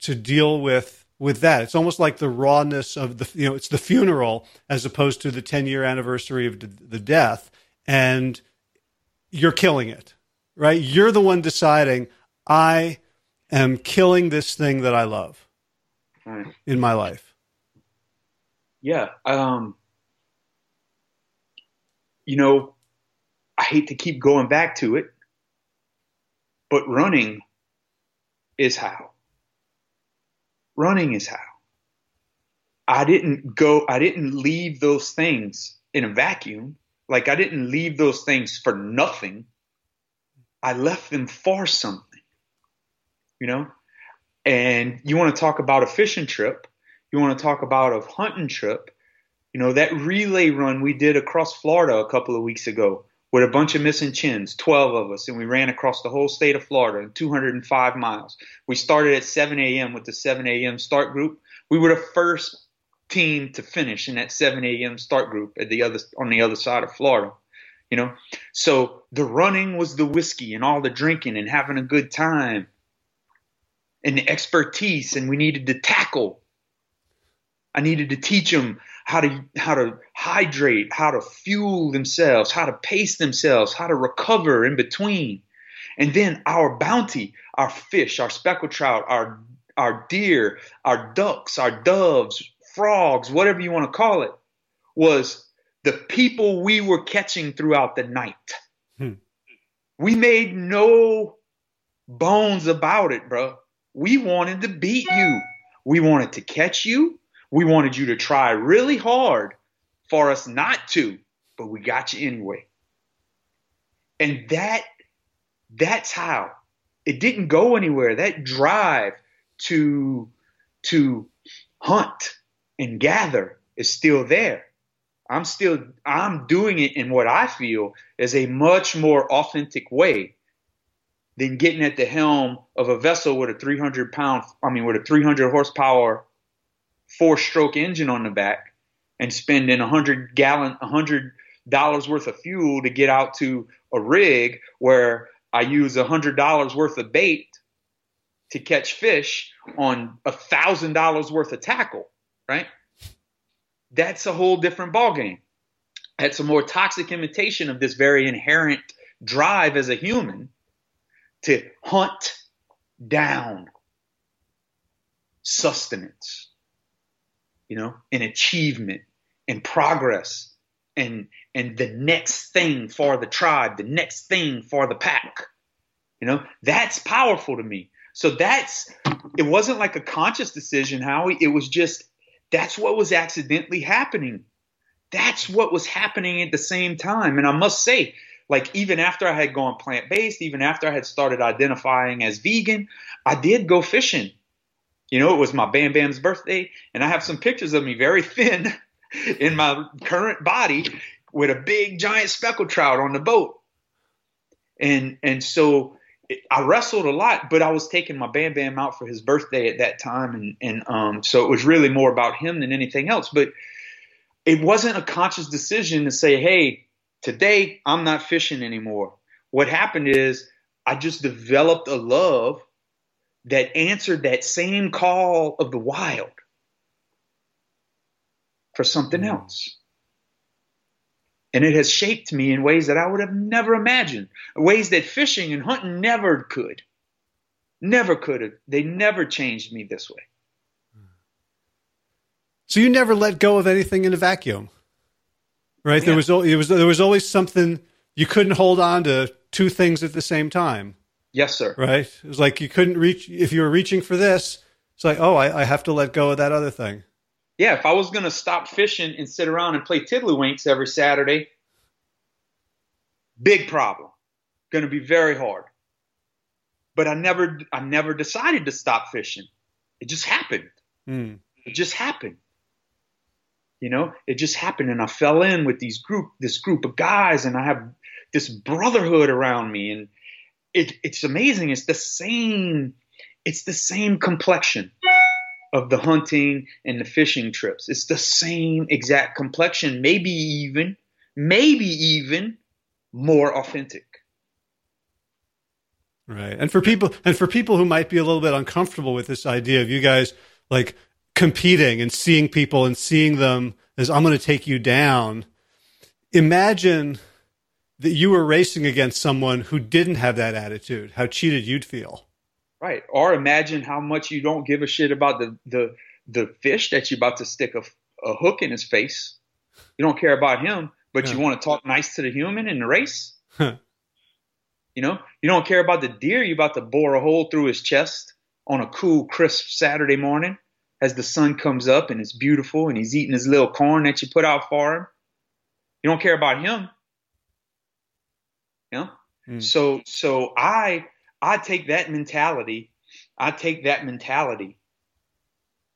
to deal with with that? It's almost like the rawness of the you know it's the funeral as opposed to the 10 year anniversary of the death and you're killing it. Right? You're the one deciding I am killing this thing that I love right. in my life. Yeah, um you know, I hate to keep going back to it, but running is how. Running is how. I didn't go, I didn't leave those things in a vacuum. Like I didn't leave those things for nothing. I left them for something, you know? And you want to talk about a fishing trip. You want to talk about a hunting trip. You know, that relay run we did across Florida a couple of weeks ago with a bunch of missing chins, 12 of us, and we ran across the whole state of Florida in 205 miles. We started at 7 a.m. with the 7 a.m. start group. We were the first team to finish in that 7 a.m. start group at the other on the other side of Florida. You know, so the running was the whiskey and all the drinking and having a good time and the expertise, and we needed to tackle. I needed to teach them how to how to hydrate, how to fuel themselves, how to pace themselves, how to recover in between. And then our bounty, our fish, our speckled trout, our our deer, our ducks, our doves, frogs, whatever you want to call it, was the people we were catching throughout the night. Hmm. We made no bones about it, bro. We wanted to beat you. We wanted to catch you. We wanted you to try really hard for us not to, but we got you anyway. And that that's how it didn't go anywhere. That drive to to hunt and gather is still there. I'm still I'm doing it in what I feel is a much more authentic way than getting at the helm of a vessel with a 300 pound I mean with a 300 horsepower four stroke engine on the back and spending a hundred gallon, a hundred dollars worth of fuel to get out to a rig where I use a hundred dollars worth of bait to catch fish on a thousand dollars worth of tackle, right? That's a whole different ballgame. That's a more toxic imitation of this very inherent drive as a human to hunt down sustenance you know, and achievement and progress and and the next thing for the tribe, the next thing for the pack. You know, that's powerful to me. So that's it wasn't like a conscious decision, Howie. It was just that's what was accidentally happening. That's what was happening at the same time. And I must say, like even after I had gone plant based, even after I had started identifying as vegan, I did go fishing. You know, it was my Bam Bam's birthday, and I have some pictures of me very thin in my current body with a big giant speckled trout on the boat. And and so I wrestled a lot, but I was taking my Bam Bam out for his birthday at that time, and and um, so it was really more about him than anything else. But it wasn't a conscious decision to say, "Hey, today I'm not fishing anymore." What happened is I just developed a love that answered that same call of the wild for something hmm. else. And it has shaped me in ways that I would have never imagined, ways that fishing and hunting never could. Never could have. They never changed me this way. So you never let go of anything in a vacuum, right? Yeah. There was it was there was always something you couldn't hold on to two things at the same time. Yes, sir. Right? It was like you couldn't reach, if you were reaching for this, it's like, oh, I, I have to let go of that other thing. yeah, if I was going to stop fishing and sit around and play tiddlywinks every Saturday, big problem. Going to be very hard. But I never, I never decided to stop fishing. It just happened. Mm. It just happened. You know, it just happened, and I fell in with these group, this group of guys, and I have this brotherhood around me, and it, it's amazing. It's the same, it's the same complexion of the hunting and the fishing trips. It's the same exact complexion, maybe even, maybe even more authentic. Right. And for people and for people who might be a little bit uncomfortable with this idea of you guys like competing and seeing people and seeing them as I'm going to take you down, imagine that you were racing against someone who didn't have that attitude, how cheated you'd feel. Right. Or imagine how much you don't give a shit about the the the fish that you're about to stick a, a hook in his face. You don't care about him, but yeah. you want to talk nice to the human in the race. You know, you don't care about the deer you're about to bore a hole through his chest on a cool, crisp Saturday morning as the sun comes up and it's beautiful and he's eating his little corn that you put out for him. You don't care about him. You know? Mm. So so I I take that mentality, I take that mentality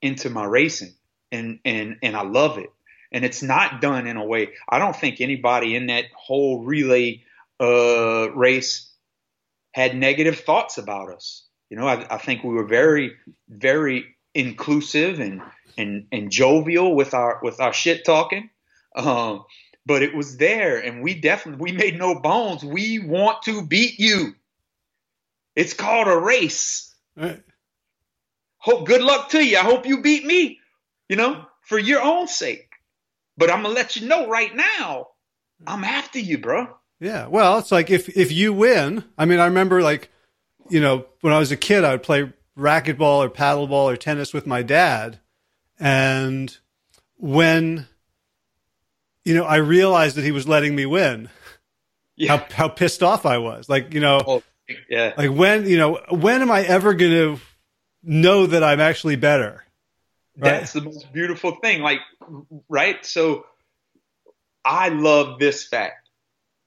into my racing and and and I love it. And it's not done in a way. I don't think anybody in that whole relay uh, race had negative thoughts about us. You know, I, I think we were very, very inclusive and and and jovial with our with our shit talking. Um, but it was there, and we definitely we made no bones. We want to beat you. It's called a race. Right. Hope good luck to you. I hope you beat me. You know, for your own sake. But I'm gonna let you know right now, I'm after you, bro. Yeah. Well, it's like if if you win, I mean, I remember like, you know, when I was a kid, I would play racquetball or paddleball or tennis with my dad, and when you know, I realized that he was letting me win. Yeah. How how pissed off I was. Like, you know, oh, yeah. Like when, you know, when am I ever going to know that I'm actually better? Right? That's the most beautiful thing. Like, right? So I love this fact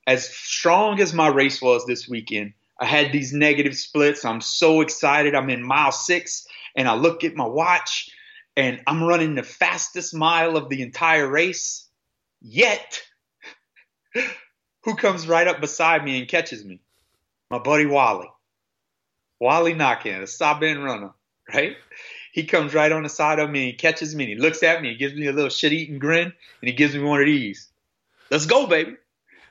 as strong as my race was this weekend, I had these negative splits. I'm so excited. I'm in mile six, and I look at my watch, and I'm running the fastest mile of the entire race. Yet, who comes right up beside me and catches me? My buddy Wally. Wally Knockin, a South Bend runner, right? He comes right on the side of me and catches me and he looks at me and gives me a little shit eating grin and he gives me one of these. Let's go, baby.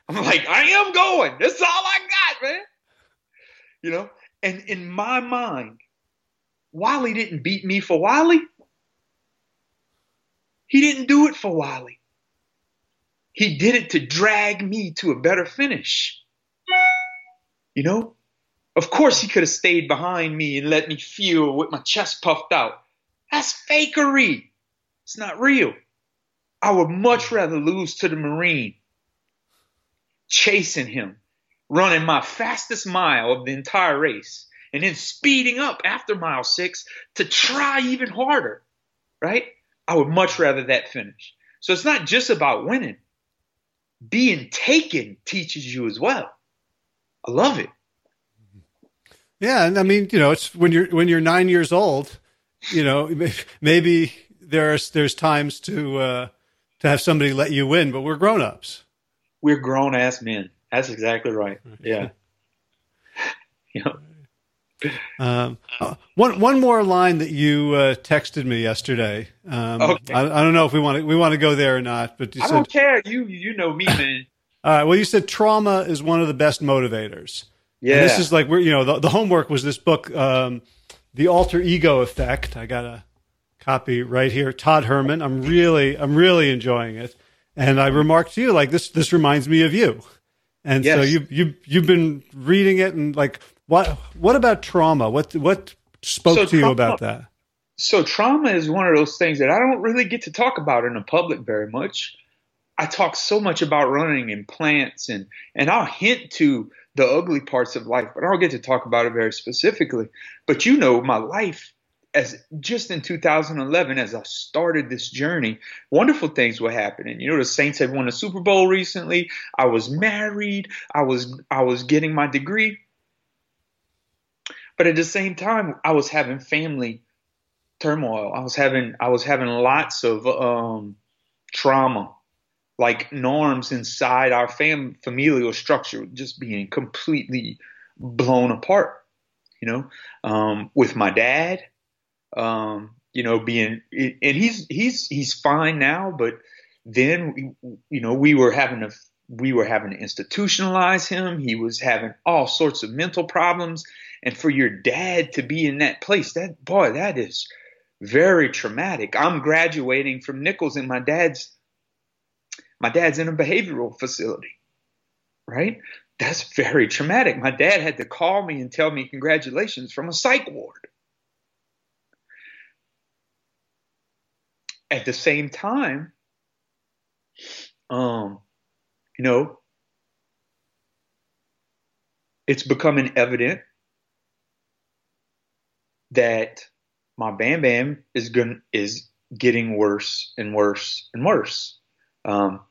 I'm like, I am going. That's all I got, man. You know? And in my mind, Wally didn't beat me for Wally. He didn't do it for Wally. He did it to drag me to a better finish. You know? Of course, he could have stayed behind me and let me feel with my chest puffed out. That's fakery. It's not real. I would much rather lose to the Marine chasing him, running my fastest mile of the entire race, and then speeding up after mile six to try even harder, right? I would much rather that finish. So it's not just about winning. Being taken teaches you as well. I love it. Yeah, and I mean, you know, it's when you're when you're nine years old, you know, maybe there's there's times to uh, to have somebody let you win, but we're grown ups we're grown ass men. That's exactly right. Yeah. yeah. Um, uh, one one more line that you uh, texted me yesterday. Um, okay. I, I, don't know if we want to we want to go there or not, but I said, don't care. You you know me, man. All right. Well, you said trauma is one of the best motivators. Yeah. And this is like we're you know the, the homework was this book, um, the alter ego effect. I got a copy right here. Todd Herman. I'm really I'm really enjoying it. And I remarked to you like this. This reminds me of you. And yes. so you you you've been reading it and like what what about trauma? What what spoke so to trauma, you about that? So trauma is one of those things that I don't really get to talk about in the public very much. I talk so much about running and plants and and I'll hint to the ugly parts of life, but I don't get to talk about it very specifically. But you know, my life as just in 2011, as I started this journey, wonderful things were happening. You know, the Saints had won a Super Bowl recently. I was married. I was I was getting my degree. But at the same time, I was having family turmoil. I was having I was having lots of um, trauma, like norms inside our fam- familial structure just being completely blown apart. You know, um, with my dad, um, you know, being and he's he's he's fine now, but then you know we were having to we were having to institutionalize him. He was having all sorts of mental problems, and for your dad to be in that place, that boy, that is very traumatic. I'm graduating from Nicholls, and my dad's my dad's in a behavioral facility, right? That's very traumatic. My dad had to call me and tell me congratulations from a psych ward. At the same time, um, you know, it's becoming evident that my Bam Bam is going is getting worse and worse and worse. Um,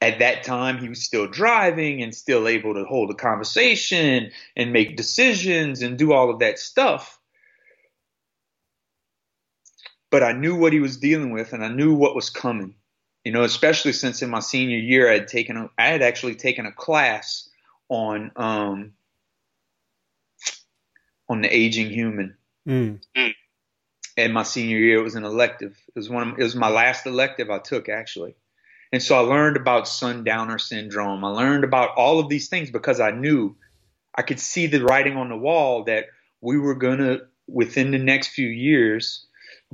at that time, he was still driving and still able to hold a conversation and make decisions and do all of that stuff. But I knew what he was dealing with, and I knew what was coming. You know, especially since in my senior year, I had taken a, I had actually taken a class on um, on the aging human. Mm. And my senior year, it was an elective. It was one. Of, it was my last elective I took actually. And so I learned about sundowner syndrome. I learned about all of these things because I knew I could see the writing on the wall that we were going to, within the next few years,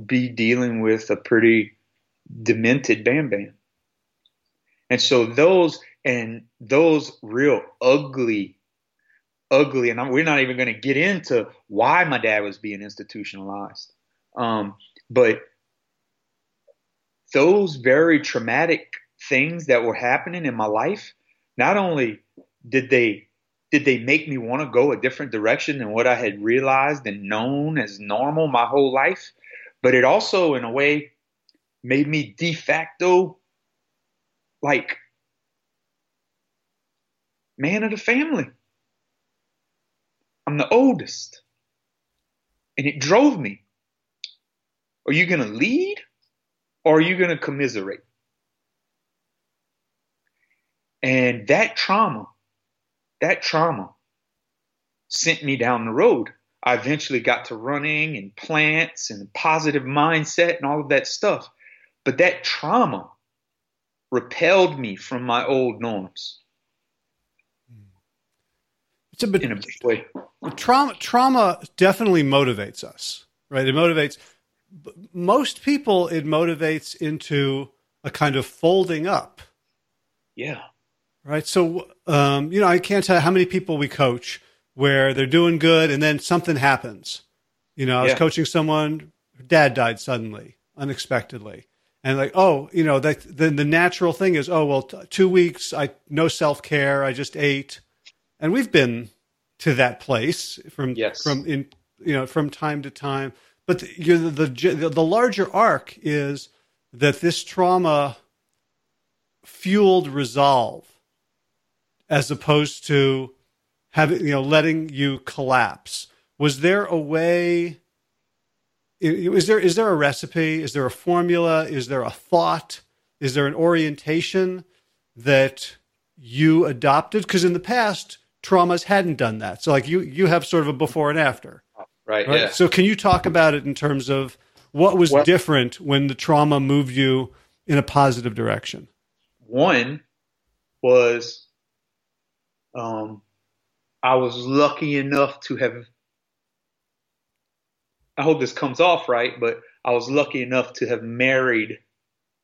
be dealing with a pretty demented Bam Bam. And so those and those real ugly, ugly, and we're not even going to get into why my dad was being institutionalized. Um, but those very traumatic things that were happening in my life, not only did they did they make me want to go a different direction than what I had realized and known as normal my whole life, but it also in a way made me de facto like man of the family. I'm the oldest. And it drove me. Are you going to lead or are you going to commiserate? And that trauma, that trauma sent me down the road. I eventually got to running and plants and positive mindset and all of that stuff. But that trauma repelled me from my old norms. A in a big way. Trauma, trauma definitely motivates us, right? It motivates most people. It motivates into a kind of folding up. Yeah. Right. So, um, you know, I can't tell how many people we coach where they're doing good and then something happens. You know, I was yeah. coaching someone, her dad died suddenly, unexpectedly and like oh you know that then the natural thing is oh well t- two weeks i no self-care i just ate and we've been to that place from yes. from in you know from time to time but the, the, the the larger arc is that this trauma fueled resolve as opposed to having you know letting you collapse was there a way is there is there a recipe? Is there a formula? Is there a thought? Is there an orientation that you adopted? Because in the past, traumas hadn't done that. So like you you have sort of a before and after. Right. right? Yeah. So can you talk about it in terms of what was well, different when the trauma moved you in a positive direction? One was um, I was lucky enough to have I hope this comes off right, but I was lucky enough to have married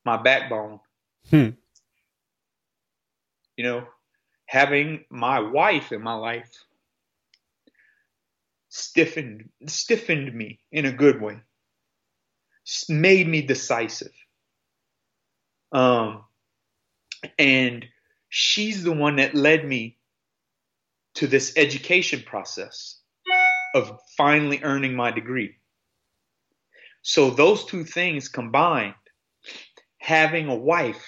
my backbone. Hmm. You know, having my wife in my life stiffened stiffened me in a good way, made me decisive. Um, and she's the one that led me to this education process of finally earning my degree. So those two things combined, having a wife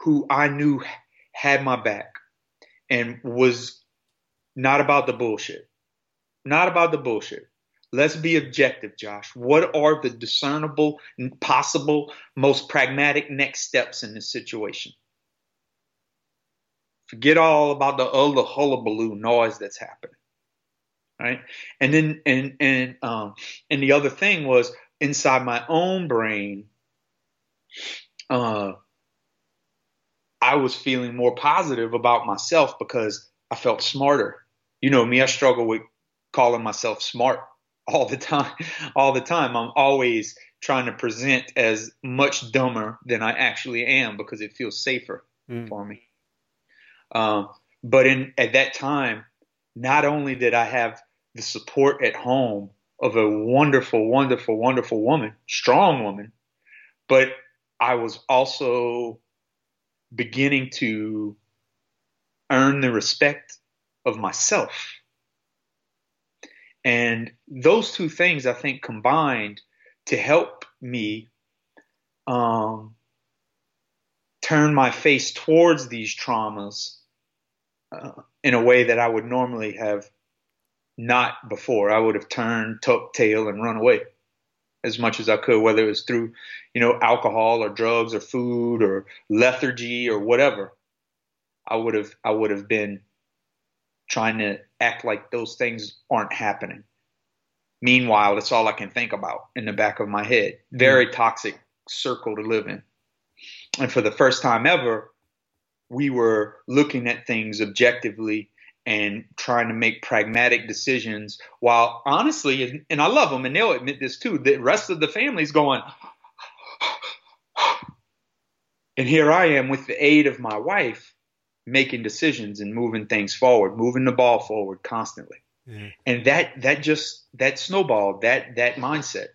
who I knew had my back and was not about the bullshit. Not about the bullshit. Let's be objective, Josh. What are the discernible, possible, most pragmatic next steps in this situation? Forget all about the other hullabaloo noise that's happening. Right? And then and and um and the other thing was inside my own brain, uh I was feeling more positive about myself because I felt smarter. You know me, I struggle with calling myself smart all the time. All the time. I'm always trying to present as much dumber than I actually am because it feels safer mm. for me. Um, but in at that time, not only did I have the support at home of a wonderful, wonderful, wonderful woman, strong woman, but I was also beginning to earn the respect of myself. And those two things, I think, combined to help me um, turn my face towards these traumas uh, in a way that I would normally have not before. I would have turned tuck tail and run away as much as I could, whether it was through, you know, alcohol or drugs or food or lethargy or whatever. I would have I would have been trying to act like those things aren't happening. Meanwhile, that's all I can think about in the back of my head. Very mm. toxic circle to live in. And for the first time ever, we were looking at things objectively and trying to make pragmatic decisions while honestly and I love them and they'll admit this too the rest of the family's going and here I am with the aid of my wife making decisions and moving things forward moving the ball forward constantly. Yeah. and that that just that snowballed that that mindset.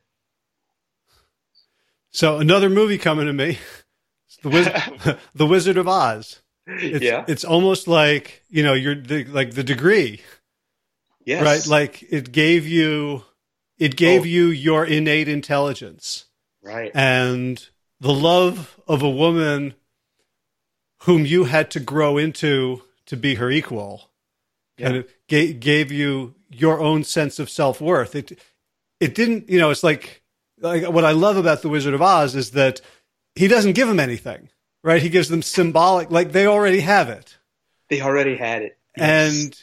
So another movie coming to me the Wiz- the Wizard of Oz it's, yeah. It's almost like, you know, you're the, like the degree. Yes. Right. Like it gave you, it gave oh. you your innate intelligence. Right. And the love of a woman whom you had to grow into to be her equal. Yeah. And it gave, gave you your own sense of self worth. It, it didn't, you know, it's like, like what I love about the Wizard of Oz is that he doesn't give him anything right? He gives them symbolic, like they already have it. They already had it. Yes. And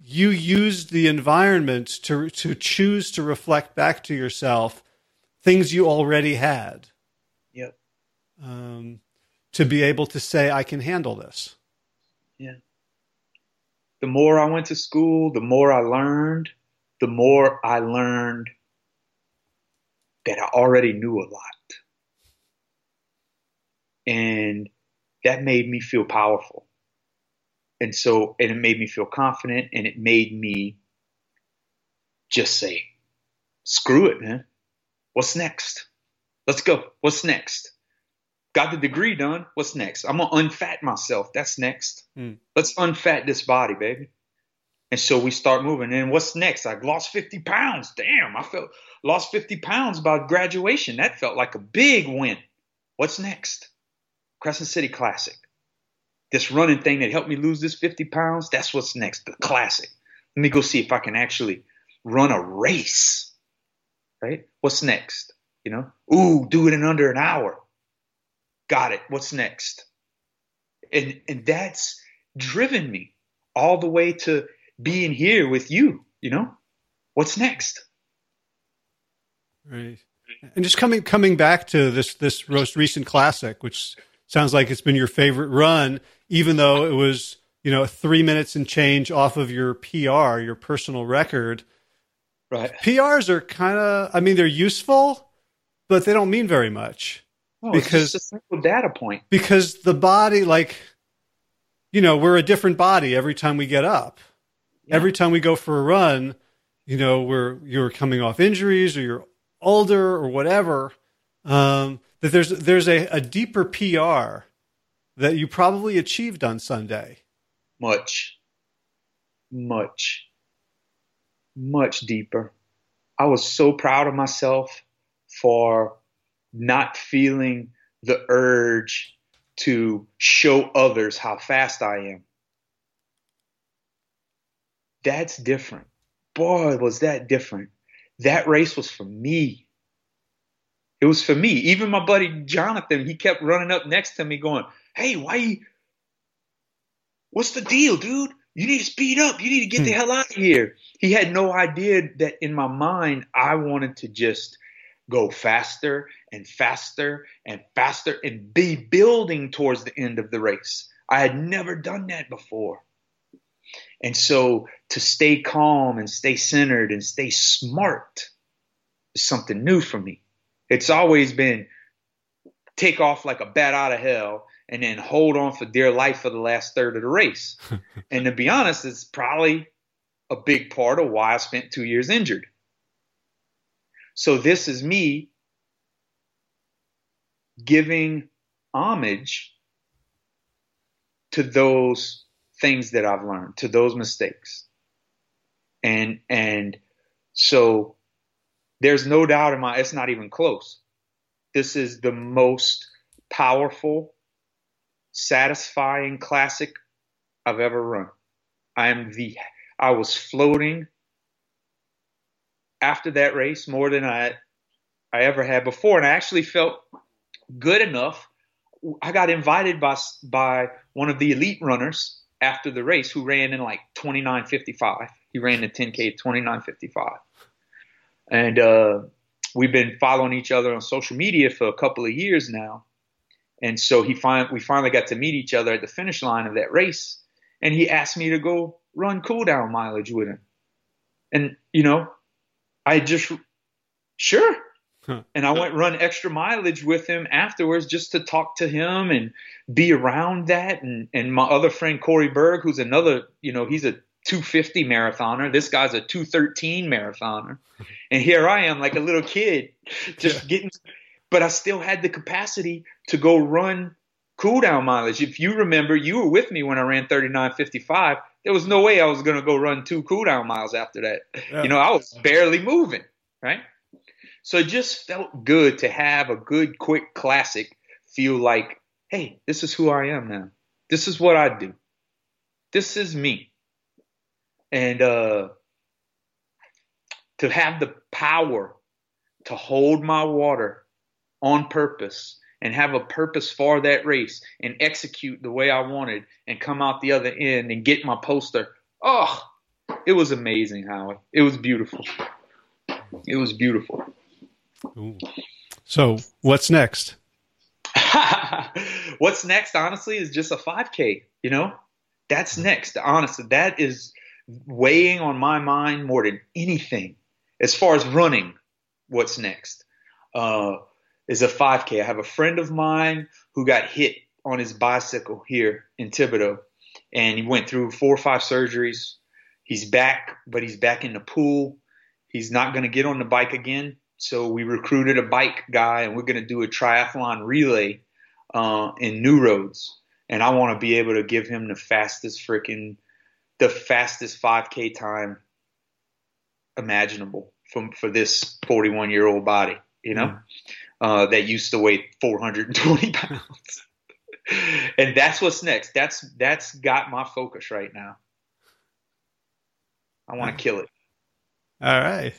you used the environment to to choose to reflect back to yourself things you already had. Yep. Um, to be able to say, I can handle this. Yeah. The more I went to school, the more I learned, the more I learned that I already knew a lot. And that made me feel powerful. And so, and it made me feel confident and it made me just say, screw it, man. What's next? Let's go. What's next? Got the degree done. What's next? I'm going to unfat myself. That's next. Mm. Let's unfat this body, baby. And so we start moving. And what's next? I lost 50 pounds. Damn, I felt lost 50 pounds by graduation. That felt like a big win. What's next? Crescent City Classic. This running thing that helped me lose this 50 pounds, that's what's next, the classic. Let me go see if I can actually run a race. Right? What's next? You know? Ooh, do it in under an hour. Got it. What's next? And and that's driven me all the way to being here with you, you know? What's next? Right. And just coming coming back to this this most recent classic, which sounds like it's been your favorite run, even though it was, you know, three minutes and change off of your PR, your personal record. Right. PRs are kind of, I mean, they're useful, but they don't mean very much. Oh, because it's a simple data point. Because the body, like, you know, we're a different body every time we get up. Yeah. Every time we go for a run, you know, we're you're coming off injuries or you're older or whatever. Um, that there's there's a, a deeper PR that you probably achieved on Sunday. Much, much, much deeper. I was so proud of myself for not feeling the urge to show others how fast I am. That's different. Boy, was that different. That race was for me. It was for me. Even my buddy Jonathan, he kept running up next to me going, Hey, why you, what's the deal, dude? You need to speed up. You need to get the hmm. hell out of here. He had no idea that in my mind, I wanted to just go faster and faster and faster and be building towards the end of the race. I had never done that before. And so to stay calm and stay centered and stay smart is something new for me. It's always been take off like a bat out of hell and then hold on for dear life for the last third of the race. and to be honest, it's probably a big part of why I spent two years injured. So this is me giving homage to those things that I've learned, to those mistakes. And and so there's no doubt in my it's not even close. This is the most powerful, satisfying classic I've ever run. I am the I was floating after that race more than I I ever had before, and I actually felt good enough. I got invited by by one of the elite runners after the race who ran in like 29:55. He ran the 10k 29:55, and uh, we've been following each other on social media for a couple of years now. And so he find we finally got to meet each other at the finish line of that race, and he asked me to go run cool down mileage with him. And you know, I just sure and I went run extra mileage with him afterwards just to talk to him and be around that. And, and my other friend, Corey Berg, who's another, you know, he's a 250 marathoner. This guy's a 213 marathoner. And here I am, like a little kid, just yeah. getting, but I still had the capacity to go run cool down mileage. If you remember, you were with me when I ran 39.55. There was no way I was going to go run two cool down miles after that. Yeah. You know, I was barely moving, right? So it just felt good to have a good, quick classic feel like, hey, this is who I am now. This is what I do. This is me. And uh, to have the power to hold my water on purpose and have a purpose for that race and execute the way I wanted and come out the other end and get my poster. Oh, it was amazing, Howie. It was beautiful. It was beautiful. Ooh. So, what's next? what's next, honestly, is just a 5K. You know, that's next. Honestly, that is weighing on my mind more than anything. As far as running, what's next uh, is a 5K. I have a friend of mine who got hit on his bicycle here in Thibodaux, and he went through four or five surgeries. He's back, but he's back in the pool. He's not going to get on the bike again. So we recruited a bike guy, and we're going to do a triathlon relay uh, in New Roads. And I want to be able to give him the fastest freaking, the fastest 5K time imaginable for for this 41 year old body, you know, mm. uh, that used to weigh 420 pounds. and that's what's next. That's that's got my focus right now. I want to kill it. All right.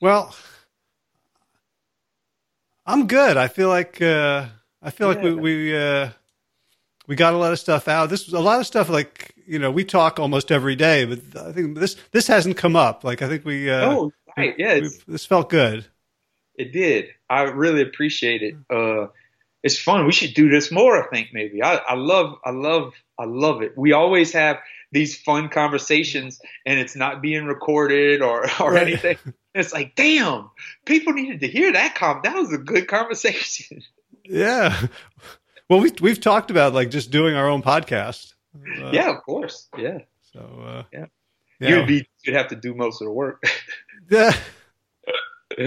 Well, I'm good. I feel like uh, I feel yeah. like we we uh, we got a lot of stuff out. This was a lot of stuff like you know we talk almost every day, but I think this this hasn't come up. Like I think we uh, oh right yeah this felt good. It did. I really appreciate it. Uh, it's fun. We should do this more. I think maybe. I, I love I love I love it. We always have these fun conversations, and it's not being recorded or or right. anything. it's like, damn, people needed to hear that. Com- that was a good conversation. Yeah. Well, we've we've talked about like just doing our own podcast. Uh, yeah, of course. Yeah. So uh, yeah, yeah. you'd be you'd have to do most of the work. yeah.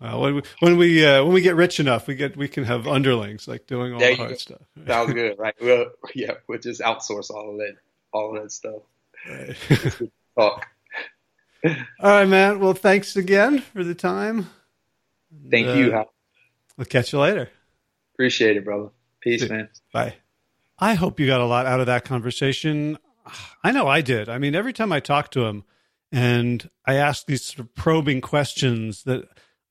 When we when we uh, when we get rich enough, we get we can have underlings like doing all the hard go. stuff. Sounds good, right? Well, yeah, we'll just outsource all of that, all of that stuff. Right. talk. All right, man. Well, thanks again for the time. Thank uh, you. Hal. We'll catch you later. Appreciate it, brother. Peace, man. Bye. I hope you got a lot out of that conversation. I know I did. I mean, every time I talk to him and I ask these sort of probing questions that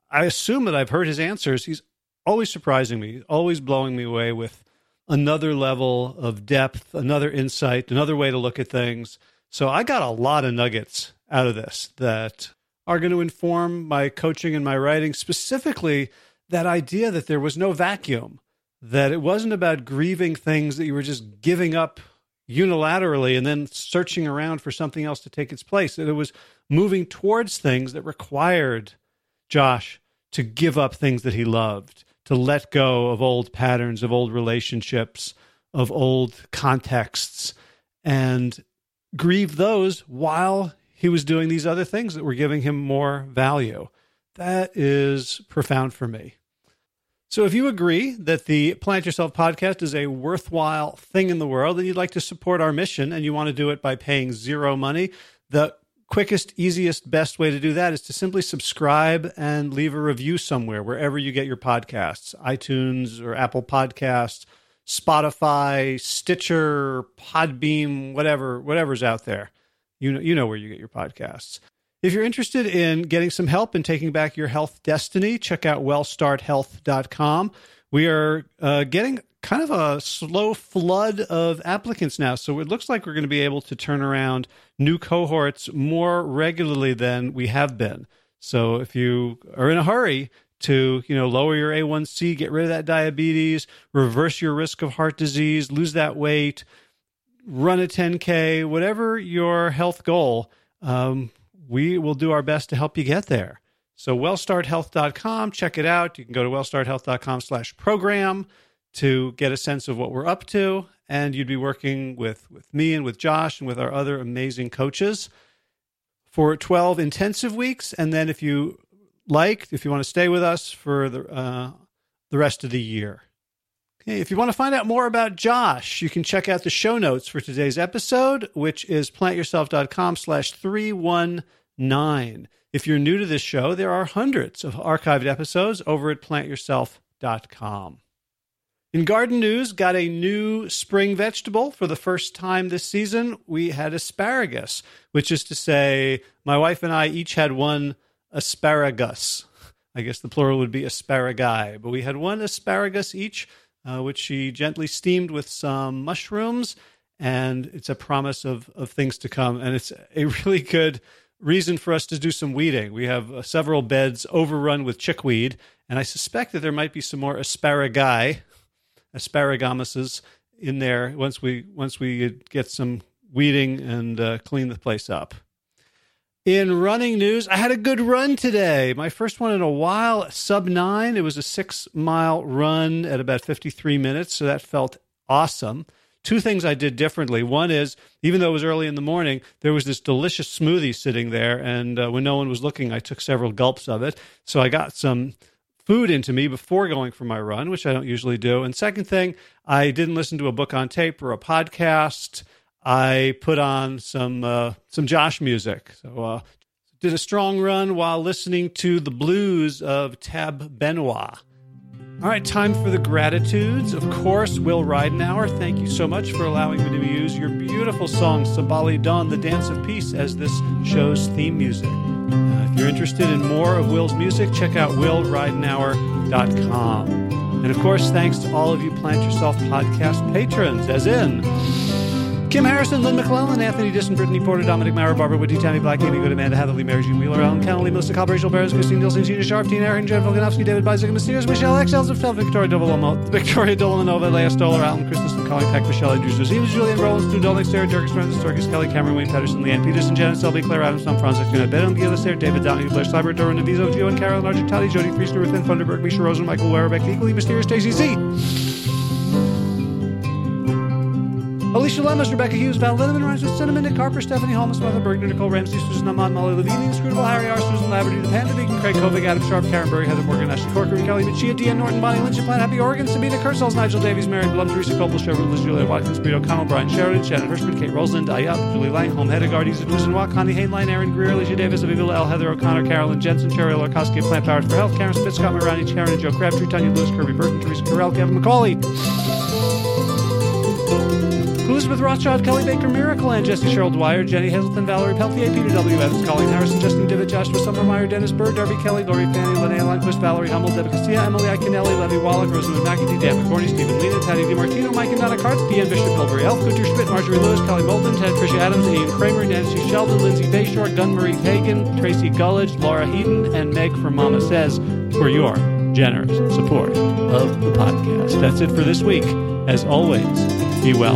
I assume that I've heard his answers, he's always surprising me, always blowing me away with another level of depth, another insight, another way to look at things. So I got a lot of nuggets out of this that are going to inform my coaching and my writing, specifically that idea that there was no vacuum, that it wasn't about grieving things that you were just giving up unilaterally and then searching around for something else to take its place, that it was moving towards things that required Josh to give up things that he loved, to let go of old patterns, of old relationships, of old contexts, and grieve those while he was doing these other things that were giving him more value. That is profound for me. So, if you agree that the Plant Yourself podcast is a worthwhile thing in the world and you'd like to support our mission and you want to do it by paying zero money, the quickest, easiest, best way to do that is to simply subscribe and leave a review somewhere, wherever you get your podcasts iTunes or Apple Podcasts, Spotify, Stitcher, Podbean, whatever, whatever's out there. You know, you know where you get your podcasts. If you're interested in getting some help in taking back your health destiny, check out wellstarthealth.com. We are uh, getting kind of a slow flood of applicants now. So it looks like we're going to be able to turn around new cohorts more regularly than we have been. So if you are in a hurry to, you know, lower your A1C, get rid of that diabetes, reverse your risk of heart disease, lose that weight, run a 10K, whatever your health goal, um, we will do our best to help you get there. So wellstarthealth.com, check it out. You can go to wellstarthealth.com slash program to get a sense of what we're up to. And you'd be working with, with me and with Josh and with our other amazing coaches for 12 intensive weeks. And then if you like, if you want to stay with us for the, uh, the rest of the year. If you want to find out more about Josh, you can check out the show notes for today's episode, which is plantyourself.com slash 319. If you're new to this show, there are hundreds of archived episodes over at plantyourself.com. In garden news, got a new spring vegetable for the first time this season. We had asparagus, which is to say, my wife and I each had one asparagus. I guess the plural would be asparagi, but we had one asparagus each uh, which she gently steamed with some mushrooms. And it's a promise of, of things to come. And it's a really good reason for us to do some weeding. We have uh, several beds overrun with chickweed, and I suspect that there might be some more asparagi, asparaguses in there once we once we get some weeding and uh, clean the place up. In running news, I had a good run today. My first one in a while, sub nine. It was a six mile run at about 53 minutes. So that felt awesome. Two things I did differently. One is, even though it was early in the morning, there was this delicious smoothie sitting there. And uh, when no one was looking, I took several gulps of it. So I got some food into me before going for my run, which I don't usually do. And second thing, I didn't listen to a book on tape or a podcast. I put on some uh, some Josh music. So uh, did a strong run while listening to the blues of Tab Benoit. All right, time for the gratitudes. Of course, Will Ridenour, thank you so much for allowing me to use your beautiful song Sabali Dawn, the Dance of Peace, as this show's theme music. Uh, if you're interested in more of Will's music, check out willridenour.com. And of course, thanks to all of you Plant Yourself podcast patrons, as in Kim Harrison, Lynn McClellan, Anthony Disson, Brittany Porter, Dominic Mara, Barbara Woody, Tammy Black, Amy Good, Amanda Hatherley, Mary Jean Wheeler, Ellen Kennelly, Melissa Cobb, Rachel Barris, Christine Nielsen, Gina Sharp, Tina Aaron, Jen Volkanovsky, David Bizek, Mysterious, Michelle X, Elsa Fell, Victoria Dolomo, Victoria Dolomanova, Leah Stoller, Alan Christensen, Colin Peck, Michelle Andrews, Josephus, Julian Rollins, Stu Dolnick, Sarah Turkis, Francis Turkis, Kelly Cameron, Wayne Patterson, Leanne Peterson, Janet Selby, Claire Adams, Tom Francis, Fiona Ben, Gila Sarah, David Downey, Blair Sliber, Doran Navizo, Gio and Carolyn Argentati, Jody Friesner, Ruth Thunderberg, Misha Rosen, Michael Werebeck, the equally mysterious Stacey Z. Alicia Lemus, Rebecca Hughes, Val Linneman, Rhymes with Cinnamon, Nick Harper, Stephanie Holmes, Mother Bergner, Nicole Ramsey, Susan Amon, Molly Levine, Inscrutable, Harry R., Susan Laverty, The Panda Vegan, Craig Kovic, Adam Sharp, Karen Burry, Heather Morgan, Ashley Corker, Kelly Machia, Deanne Norton, Bonnie Lynch, Plant Happy Oregon, Sabina Kurtzels, Nigel Davies, Mary Blum, Teresa Copel, Cheryl Liz, Julia Watkins, Brito O'Connell, Brian Sheridan, Shannon Hirschman, Kate Rosalind, Ayup, Julie Langholm, Hedegaard, Isa Duzenwalk, Connie Hainline, Aaron Greer, Alicia Davis, Aviva L. Heather O'Connor, Carolyn Jensen, Sherry Larkowski Plant Powers for Health, Karen Smith, Scott Morani, Karen and Joe Crabtree, Tanya Lewis, Kirby Burton, Teresa Carell, Kevin McCauley. Elizabeth Rothschild, Kelly Baker, Miracle and Jesse Cheryl Dwyer, Jenny Hazelton, Valerie Peltier, Peter W. Evans, Colleen Harrison, Justin Divitt, Joshua Summermeyer, Dennis Bird, Darby Kelly, Lori Fanny, Linnea Lundquist, Valerie Hummel, Debbie Castilla, Emily Iaconelli, Levy Wallach, Rosamund McAtee, Dan McCorney, Stephen Lena, Patty DiMartino, Mike and Donna Kartz, Deanne Bishop, Bilberry Elf, Gunter Schmidt, Marjorie Lewis, Kelly Bolden, Ted, Tricia Adams, Ian Kramer, Nancy Sheldon, Lindsay Bayshore, Gunmarie Hagen, Tracy Gullidge, Laura Heaton, and Meg from Mama Says for your generous support of the podcast. That's it for this week. As always, be well,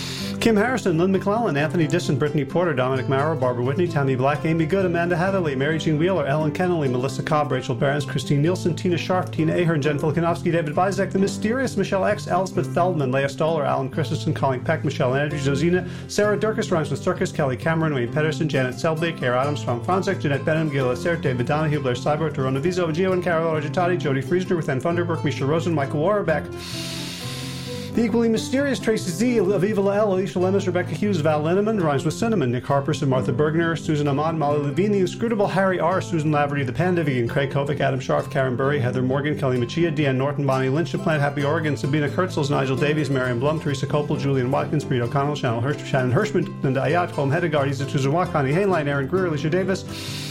Kim Harrison, Lynn McClellan, Anthony Disson, Brittany Porter, Dominic Marrow, Barbara Whitney, Tammy Black, Amy Good, Amanda Hatherley, Mary Jean Wheeler, Ellen Kennelly, Melissa Cobb, Rachel Barons, Christine Nielsen, Tina Sharp, Tina Ahern, Jen Filikanovsky, David Vizek, The Mysterious, Michelle X, Elspeth Feldman, Leah Stoller, Alan Christensen, Colleen Peck, Michelle Andrews, Josina, Sarah Durkis, Rhymes with Circus, Kelly Cameron, Wayne Pedersen, Janet Selby, Kara Adams, Tom Franzek, Jeanette Benham, Gil Lacer, David Donahue, Blair Cyber, Torona Vizo, Gio and Carol Argentati, Jody Friesner, with Ann Funderburg, Misha Rosen, Michael Warbeck. The equally mysterious Tracy Z, Aviva L, Alicia Lemus, Rebecca Hughes, Val Linneman, Rhymes with Cinnamon, Nick Harperson, Martha Bergner, Susan Amon, Molly Levine, the inscrutable Harry R, Susan Laverty, the Panda Vegan, Craig Kovic, Adam Sharf, Karen Burry, Heather Morgan, Kelly Machia, Deanne Norton, Bonnie Lynch, Plant Happy Oregon, Sabina Kurtzels, Nigel Davies, Marion Blum, Teresa Copel, Julian Watkins, Breed O'Connell, Shannon, Hirsch, Shannon Hirschman, Linda Ayat, Holm Hedegaard, Isa Tuzawak, Connie Hainline, Aaron Greer, Alicia Davis,